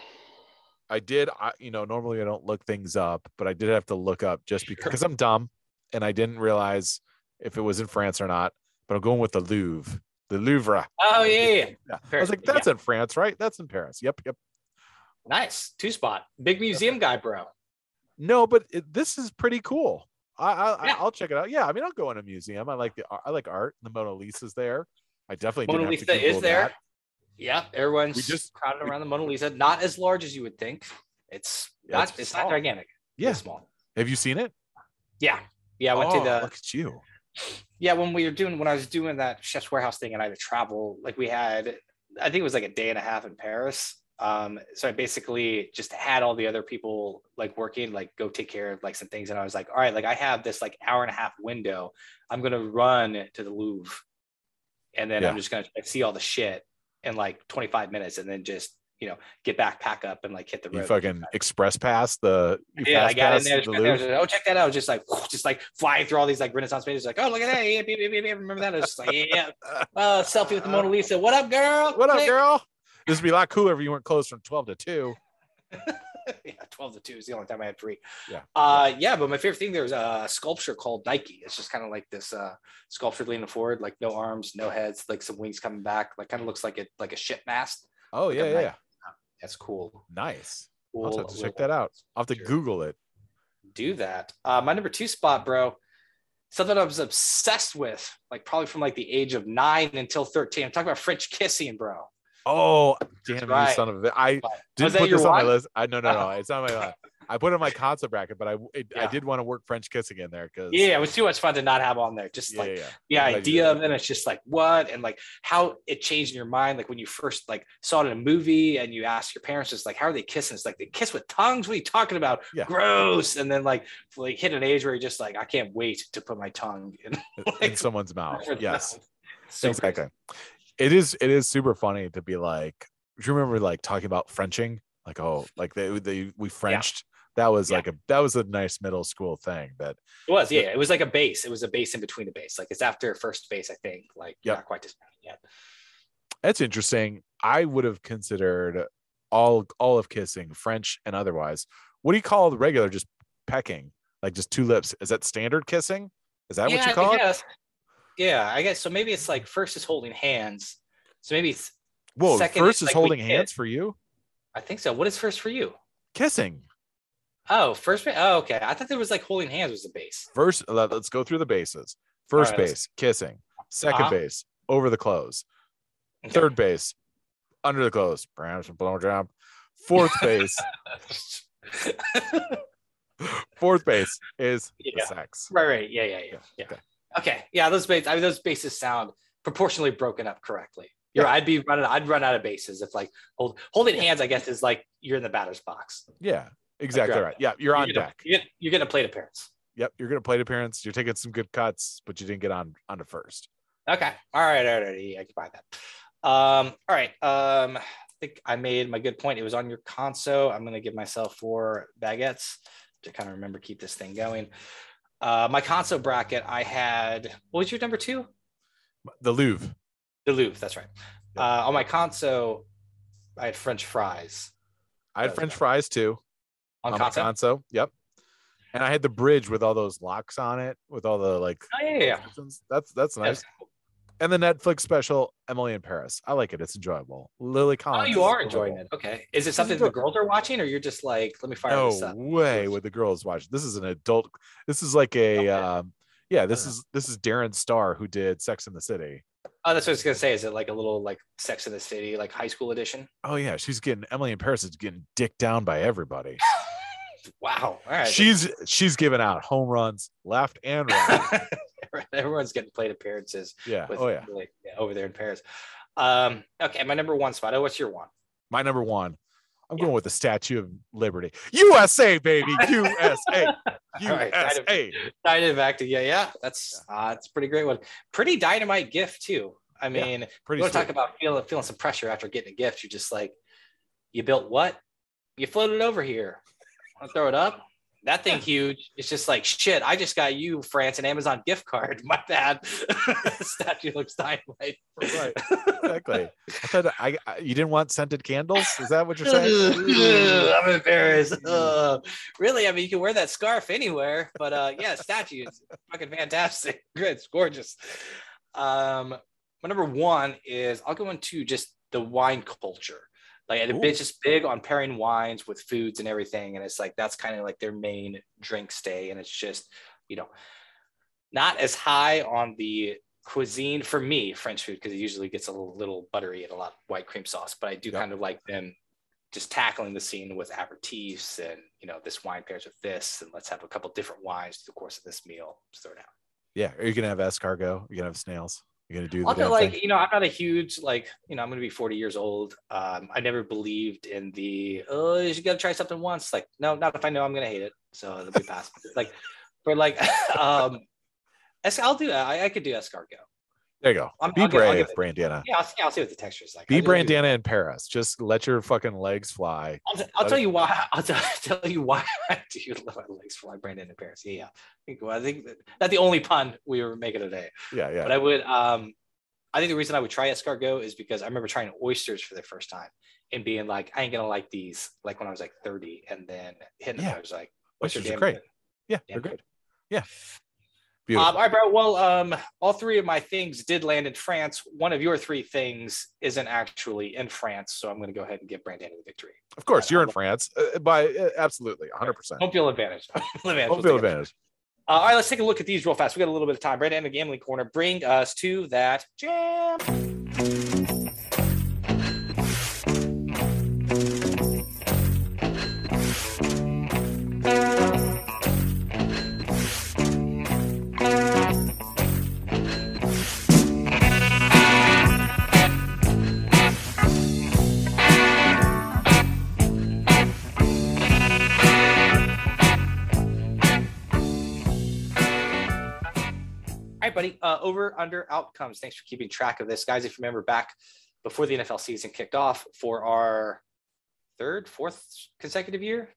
I did, I, you know, normally I don't look things up, but I did have to look up just because I'm dumb and I didn't realize if it was in France or not. But I'm going with the Louvre, the Louvre. Oh yeah, yeah, yeah. Yeah. I was like, that's in France, right? That's in Paris. Yep, yep. nice two spot. Big museum guy, bro. No, but it, this is pretty cool. I, I Yeah. I'll check it out. Yeah, I mean, I'll go in a museum. I like the I like art. The Mona Lisa's there. I definitely Mona didn't have to Lisa is there. that. Yeah, everyone's We just- crowded around the Mona Lisa. Not as large as you would think. It's not. it's It's, not gigantic. Yeah. It's small. Have you seen it? Yeah, yeah. I went oh, to the look at you. yeah when we were doing when I was doing that chef's warehouse thing and I had to travel. Like we had, I think it was like a day and a half in Paris. Um, so I basically just had all the other people like working, like go take care of like some things. And I was like, all right, like I have this like hour and a half window. I'm gonna run to the Louvre, and then Yeah. I'm just gonna like, see all the shit in like 25 minutes, and then just you know get back, pack up, and like hit the road. You fucking express pass the Yeah, I got in there. the there, just, oh, check that out! Just like, just like flying through all these like Renaissance pages. Like, oh, look at that! Yeah, yeah, yeah, yeah, remember that? I was like, yeah, uh, selfie with the Mona Lisa. What up, girl? What up, girl? This would be a lot cooler if you weren't closed from 12 to 2. yeah, twelve to two is the only time I had free. Yeah. Uh, yeah, but my favorite thing there's a sculpture called Nike. It's just kind of like this uh sculpture leaning forward, like no arms, no heads, like some wings coming back. Like kind of looks like it like a ship mast. Oh, Like yeah, yeah, yeah. That's cool. Nice. I'll have to check that out. I'll have to. Google it. do that. Uh, my number two spot, bro, something I was obsessed with, like probably from like the age of nine until 13. I'm talking about French kissing, bro. Oh, damn right. you son of a. I didn't put this on my list. I no no no. It's not my list. I put it in my console bracket, but I it, I did want to work French kissing in there because Yeah, it was too much fun to not have on there. Just yeah, like yeah, the you idea of it, it's just like what and like how it changed in your mind. Like when you first like saw it in a movie and you asked your parents, just like how are they kissing? It's like they kiss with tongues. What are you talking about? Yeah. Gross. And then like like hit an age where you're just like, I can't wait to put my tongue in. in someone's mouth. Yes, mouth. So crazy. It is it is super funny to be like. Do you remember like talking about Frenching? Like oh, like they they we Frenched. That was Yeah. like a that was a nice middle school thing. That It was, yeah. It was like a base. It was a base in between a base. Like it's after first base, I think. Like Yep. not quite yet. that's interesting. I would have considered all all of kissing, French and otherwise. What do you call the regular just pecking? Like just two lips? Is that standard kissing? Is that what you call it? Yeah, I guess so. Maybe it's like first is holding hands. So maybe it's Whoa, second first is like holding hands for you? I think so. What is first for you? Kissing. Oh, first. Oh, okay. I thought there was like holding hands was the base. First, let- let's go through the bases. First right, base, kissing. 2nd Uh-huh. base, over the clothes. Okay. Third base, under the clothes. Perhaps a blowjob. Fourth base, fourth base is the sex. right, right. Yeah, yeah, yeah. Yeah. Okay. Okay. Yeah, those bases. I mean, those bases sound proportionally broken up correctly. You're, Yeah. I'd be running. I'd run out of bases if like hold, holding hands. I guess is like you're in the batter's box. Yeah, exactly right. Yeah, you're on you're gonna, deck. You're, gonna- you're getting a plate appearance. Yep, you're gonna plate appearance. You're taking some good cuts, but you didn't get on onto first. Okay. All right. All right. all right. Yeah, I can buy that. Um, all right. Um, I think I made my good point. It was on your console. I'm gonna give myself four baguettes to kind of remember keep this thing going. Uh, my console bracket, I had what was your number two? The Louvre. The Louvre, that's right. Yeah. Uh, on my console, I had French fries I had French fries too. on my console. console. Yep. And I had the bridge with all those locks on it, with all the like. Oh yeah, yeah, yeah. That's that's nice. was cool. And the Netflix special, Emily in Paris. I like it. It's enjoyable. Lily Collins. Oh, you are enjoying it. Okay. Is it something the girls are watching, or you're just like, let me fire this No up? way would the girls watch. This is an adult. This is like a. Okay. Um, yeah, this Uh. is this is Darren Star who did Sex in the City. Oh, that's what I was gonna say. Is it like a little like Sex in the City, like high school edition? Oh yeah, she's getting Emily in Paris is getting dicked down by everybody. Wow. All right. She's she's giving out home runs left and right. Everyone's getting plate appearances Yeah. with Oh yeah. like, yeah, over there in Paris. Um, okay, my number one spot. Oh, what's your one? My number one. I'm Yeah. going with the Statue of Liberty. USA, baby. USA. All right, USA. Dynamite back to yeah, yeah. That's uh it's a pretty great one. Pretty dynamite gift too. I Yeah, mean, Pretty you want to talk about feeling feeling some pressure after getting a gift. You're just like, you built what? You floated over here. Want to throw it up? That thing huge. It's just like shit. I just got you, France, an Amazon gift card. My bad. Statue looks dynamite. Right. Exactly. I thought I, I you didn't want scented candles. Is that what you're saying? I'm embarrassed. Ugh. really, I mean, you can wear that scarf anywhere, but uh, yeah, statue is fucking fantastic. Good, it's gorgeous. Um, my number one is I'll go into just the wine culture. Like Ooh. it's just big on pairing wines with foods and everything, and it's like that's kind of like their main drink stay, and it's just you know not as high on the cuisine for me French food because it usually gets a little, little buttery and a lot of white cream sauce, but I do Yep. kind of like them just tackling the scene with aperitifs and you know this wine pairs with this and let's have a couple different wines through the course of this meal. Just throw it out. Yeah. Are you gonna have escargot? You're gonna have snails? You're gonna do the Also, like thing? you know, I'm not a huge like you know I'm gonna be 40 years old. Um, I never believed in the oh you should gotta try something once. Like no, not if I know I'm gonna hate it. So it'll be past. like for like um, I'll do that. I, I could do escargot. There you go. I'm- Be I'll brave, give it- Brandiana. Yeah, I'll see, I'll see what the texture is like. Be I in Paris. Just let your fucking legs fly. I'll, t- I'll tell you why. I'll t- tell you why I do let my legs fly. Brandana in Paris. Yeah, yeah. I think, well, I think that- that's the only pun we were making today. Yeah, yeah. But I would. Um, I think the reason I would try escargot is because I remember trying oysters for the first time and being like, I ain't gonna like these. Like when I was like 30, and then hitting them, I was like, Oysters are great. good? yeah, Yeah. they're good. Yeah. Um, all right, bro. Well, um, all three of my things did land in France. One of your three things isn't actually in France, so I'm going to go ahead and give Brandon the victory. of course, you're in France. Uh, by uh, absolutely 100%. Home field advantage. Home field advantage. Home We'll field advantage. Uh, all right, let's take a look at these real fast. We got a little bit of time. Brandon the gambling corner bring us to that jam. Buddy. Uh, over under outcomes. Thanks for keeping track of this, guys. If you remember back before the NFL season kicked off for our third, fourth consecutive year.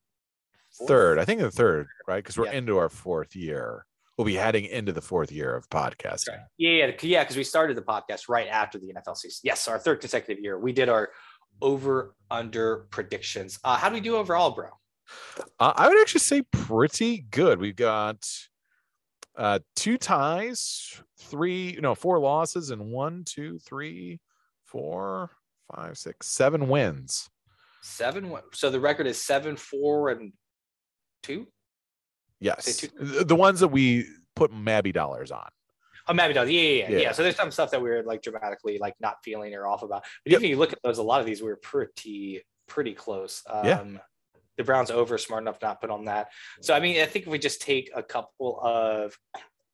Fourth? Third, I think the third, right? Because we're Yeah. into our fourth year. We'll be heading into the fourth year of podcasting. Right. Yeah, yeah, yeah. Because we started the podcast right after the NFL season. Yes, our third consecutive year. We did our over under predictions. Uh, how do we do overall, bro? Uh, I would actually say pretty good. We've got uh two ties, three, no, four losses, and one, two, three, four, five, six, seven wins. Seven. So the record is seven, four, and two. Yes, two- the ones that we put Mabby dollars on. Oh, Mabby does. Yeah, yeah, yeah, Yeah. So there's some stuff that we are like dramatically like not feeling or off about. But Yep. if you look at those, a lot of these we were pretty pretty close. Um, Yeah. The Browns over smart enough not put on that. So I mean, I think if we just take a couple of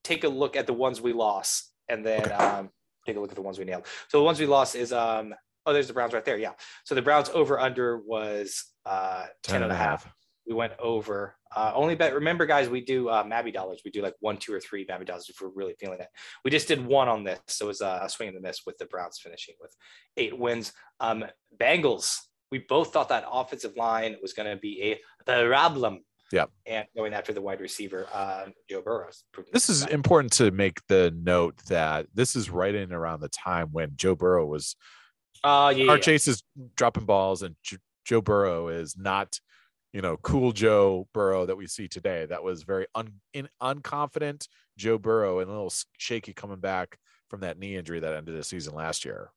take a look at the ones we lost and then um, take a look at the ones we nailed. So the ones we lost is um oh there's the Browns right there. Yeah. So the Browns over under was uh 10 and a half. We went over. Uh, only bet. Remember, guys, we do uh, Mabby dollars. We do like one, two, or three Mabby dollars if we're really feeling it. We just did one on this, so it was uh, a swing and a miss with the Browns finishing with eight wins. Um, Bengals. We both thought that offensive line was going to be a problem. Yeah. And going after the wide receiver, um, Joe Burrows. This is that. important to make the note that this is right in around the time when Joe Burrow was Uh, yeah, our yeah. Chase is dropping balls, and J- Joe Burrow is not, you know, cool Joe Burrow that we see today. That was very un, in, unconfident Joe Burrow and a little shaky coming back from that knee injury that ended the season last year.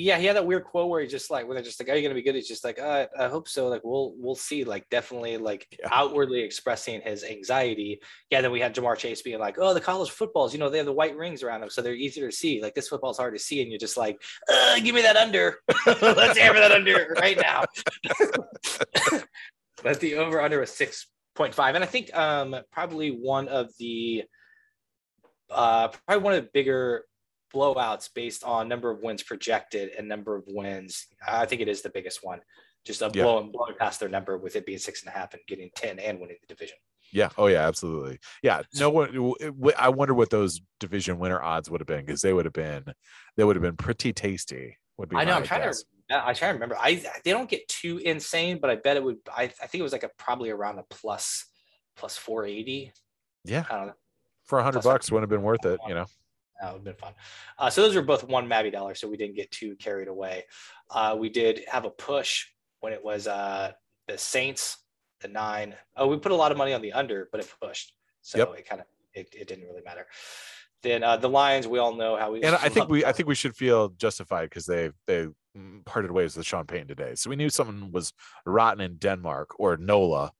Yeah, he had that weird quote where he just like, when they're just like, "Are you gonna be good?" He's just like, uh, "I hope so." Like, we'll we'll see. Like, definitely like Yeah. outwardly expressing his anxiety. Yeah. Then we had Ja'Marr Chase being like, "Oh, the college footballs, you know, they have the white rings around them, so they're easier to see. Like, this football's hard to see." And you're just like, uh, "Give me that under. Let's hammer that under right now." but the over under was six point five, and I think um probably one of the uh probably one of the bigger blowouts based on number of wins projected and number of wins. I think it is the biggest one. Just a Yeah. blowing blowing past their number with it being six and a half and getting 10 and winning the division. Yeah. Oh yeah. Absolutely. Yeah. No one. I wonder what those division winner odds would have been because they would have been they would have been pretty tasty. Would be I know. I'm trying guess. to. I try to remember. I they don't get too insane, but I bet it would. I, I think it was like a probably around a plus plus 480. Yeah. I don't know. For a hundred bucks, wouldn't have been worth it. You know. That would have been fun. Uh, so those were both one Mabby dollar, so we didn't get too carried away. Uh, we did have a push when it was uh, the Saints, the nine. Oh, we put a lot of money on the under, but it pushed, so Yep. it kind of it, it didn't really matter. Then uh, the Lions, we all know how we. and I think we I think we should feel justified because they they parted ways with Sean Payton today. So we knew something was rotten in Denmark or NOLA.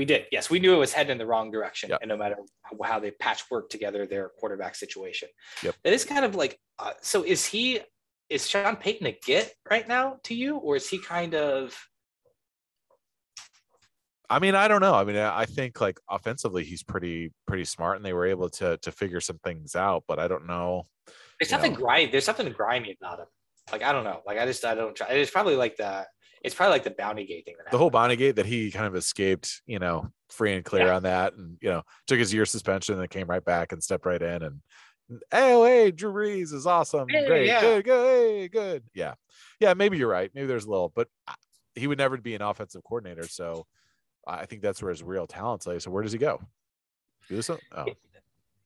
We did. Yes, we knew it was heading in the wrong direction, Yep. and no matter how, they patchwork together their quarterback situation, Yep. that is kind of like. Uh, so is he? Is Sean Payton a get right now to you, or is he kind of? I mean, I don't know. I mean, I think like offensively he's pretty pretty smart and they were able to to figure some things out, but I don't know. There's something grimy. There's something grimy about him. Like I don't know. Like I just I don't try. It's probably like the. It's probably like the bounty gate thing. That The whole bounty gate that he kind of escaped, you know, free and clear Yeah. on that and you know, took his year suspension and then came right back and stepped right in and oh hey, Drew Brees is awesome. Hey, Great, yeah. good, good, hey, good. Yeah. Yeah, maybe you're right. Maybe there's a little, but uh, he would never be an offensive coordinator. So I think that's where his real talents lay. So where does he go? Do? Oh,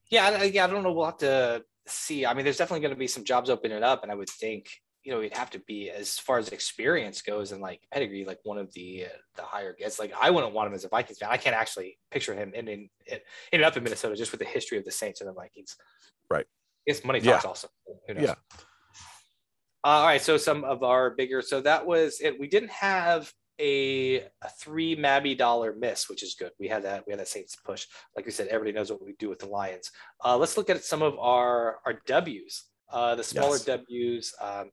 Yeah, I, yeah. I don't know. We'll have to see. I mean, there's definitely going to be some jobs opening up, and I would think you know he'd have to be as far as experience goes and like pedigree, like one of the uh, the higher guests. Like I wouldn't want him as a Vikings fan. I can't actually picture him in in in, in up in Minnesota just with the history of the Saints and the Vikings. Right. Yes, money Yeah. talks also. Who knows? Yeah. Uh, all right. So some of our bigger. So that was it. We didn't have a, a three Mabby dollar miss, which is good. We had that. We had that Saints push. Like we said, everybody knows what we do with the Lions. Uh, let's look at some of our our W's. Uh, the smaller Yes. W's. Um,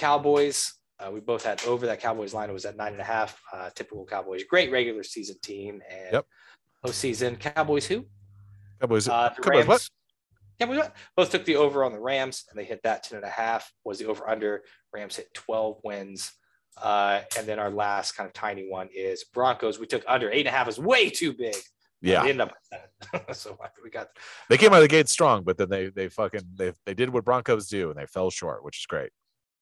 Cowboys. Uh, we both had over that Cowboys line. It was at nine and a half. Uh, typical Cowboys. Great regular season team and Yep. postseason. Cowboys who? Cowboys, Uh, the Cowboys. Rams. Yeah, we went- both took the over on the Rams, and they hit that 10 and a half was the over under. Rams hit 12 wins. Uh, and then our last kind of tiny one is Broncos. We took under eight and a half is way too big. Yeah, ended up so we got they came out of the gate strong, but then they they fucking they they did what Broncos do and they fell short, which is great.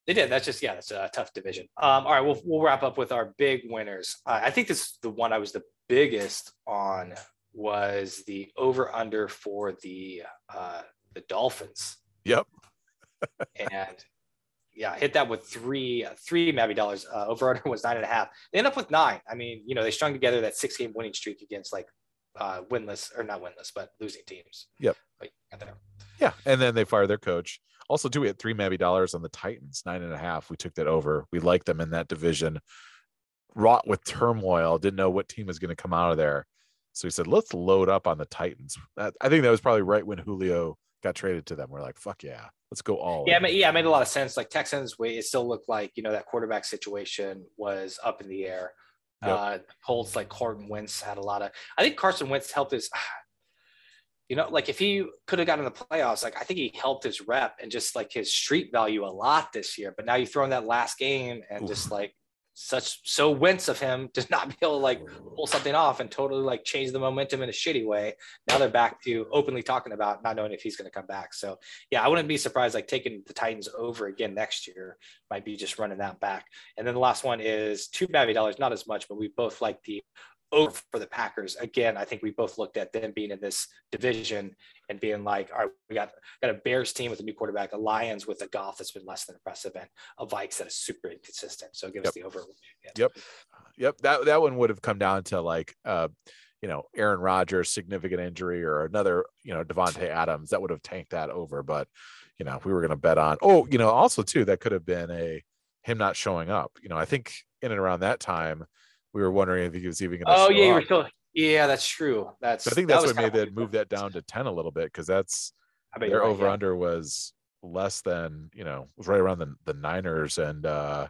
They did. That's just yeah. That's a tough division. Um, all right, we'll we'll wrap up with our big winners. Uh, I think this the one I was the biggest on was the over under for the uh, the Dolphins, Yep. and yeah, hit that with three uh, three Mabby dollars. Uh, over under was nine and a half. They end up with nine. I mean, you know, they strung together that six game winning streak against like uh, winless or not winless, but losing teams. Yep. There. Yeah, and then they fire their coach. Also, do we had three Mabby dollars on the Titans, nine and a half. We took that over. We liked them in that division, wrought with turmoil. Didn't know what team was going to come out of there, so he said, let's load up on the Titans. I think that was probably right when Julio got traded to them. We're like, fuck yeah, let's go all. Yeah, I mean, yeah, it made a lot of sense. Like Texans, way it still looked like you know that quarterback situation was up in the air. Yep. Uh, Colts like Carson Wentz had a lot of. I think Carson Wentz helped his. You know, like if he could have gotten in the playoffs, like I think he helped his rep and just like his street value a lot this year. But now you throw in that last game and just like such so Wentz of him to not be able to like pull something off and totally like change the momentum in a shitty way. Now they're back to openly talking about not knowing if he's going to come back. So yeah, I wouldn't be surprised like taking the Titans over again next year might be just running that back. And then the last one is two Mabby dollars, not as much, but we both like the over for the Packers. Again, I think we both looked at them being in this division and being like, all right, we got got a Bears team with a new quarterback, a Lions with a Goff that's been less than impressive, and a Vikes that is super inconsistent. So give us the over. Yep. Yep. That that one would have come down to like uh, you know, Aaron Rodgers significant injury or another, you know, Davante Adams that would have tanked that over. But you know, we were gonna bet on oh, you know, also too, that could have been a him not showing up. You know, I think in and around that time we were wondering if he was even gonna Oh show yeah, you were still. Yeah, that's true. That's. So I think that's was what made that move that down to 10 a little bit because that's their you're right, over yeah. under was less than, you know, was right around the, the Niners and uh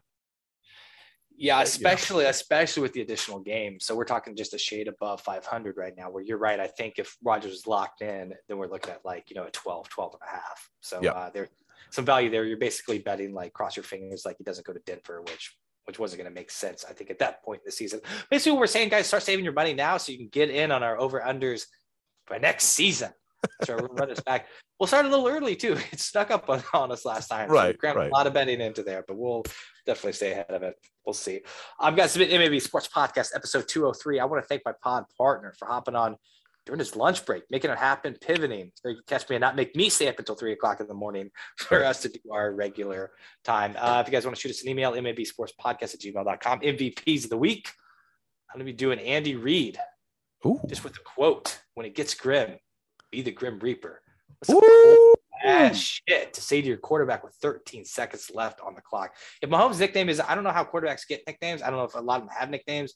Yeah, especially especially with the additional game. So we're talking just a shade above 500 right now. Where you're right. I think if Rodgers is locked in, then we're looking at like you know a 12, 12 and a half. So uh, there's some value there. You're basically betting like cross your fingers like he doesn't go to Denver, which which wasn't going to make sense. I think at that point in the season. Basically, what we're saying, guys, start saving your money now so you can get in on our over unders by next season. So we'll run this back. We'll start a little early too. It snuck up on, on us last time. So Right, crammed right. A lot of betting into there, but we'll definitely stay ahead of it. We'll see. Um, guys, it's been MAB Sports Podcast, episode 203. I want to thank my pod partner for hopping on during his lunch break, making it happen, pivoting. So you can catch me and not make me stay up until three o'clock in the morning for us to do our regular time. Uh, if you guys want to shoot us an email, MAB Sports Podcast at gmail.com. MVPs of the week. I'm going to be doing Andy Reid ooh. just with a quote when it gets grim, be the Grim Reaper. Ooh. shit to say to your quarterback with 13 seconds left on the clock. If Mahomes' nickname is, I don't know how quarterbacks get nicknames. I don't know if a lot of them have nicknames.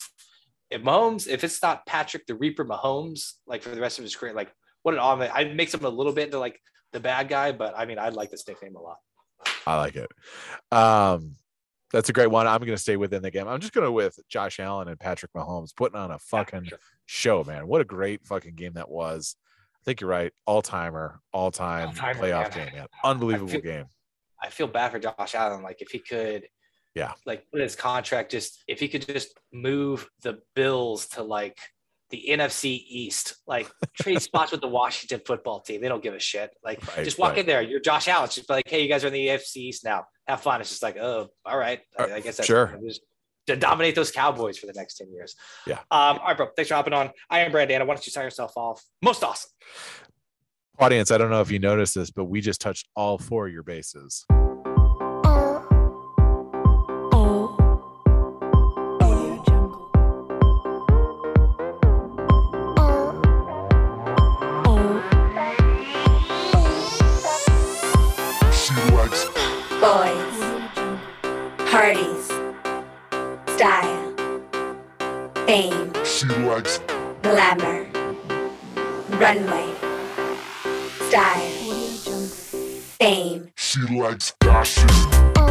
If Mahomes, if it's not Patrick the Reaper Mahomes, like for the rest of his career, like what an odd, I makes him a little bit into like the bad guy, but I mean, I like this nickname a lot. I like it. Um, that's a great one. I'm going to stay within the game. I'm just going to with Josh Allen and Patrick Mahomes putting on a fucking sure. show, man. What a great fucking game that was. I think you're right. All timer, all time playoff man. game, man. Unbelievable feel- game. I feel bad for Josh Allen. Like if he could, Yeah. like put his contract just if he could just move the Bills to like the NFC East, like trade spots with the Washington football team. They don't give a shit. Like Right, just walk right. in there. You're Josh Allen. Just be like, hey, you guys are in the AFC East now. Have fun. It's just like, oh, all right. I, I guess that's sure. Just to dominate those Cowboys for the next 10 years. Yeah. Um, all right, bro. Thanks for hopping on. I am Brandana. Why don't you sign yourself off? Most awesome. Audience, I don't know if you noticed this, but we just touched all four of your bases. Runway, style, fame, she likes gossip.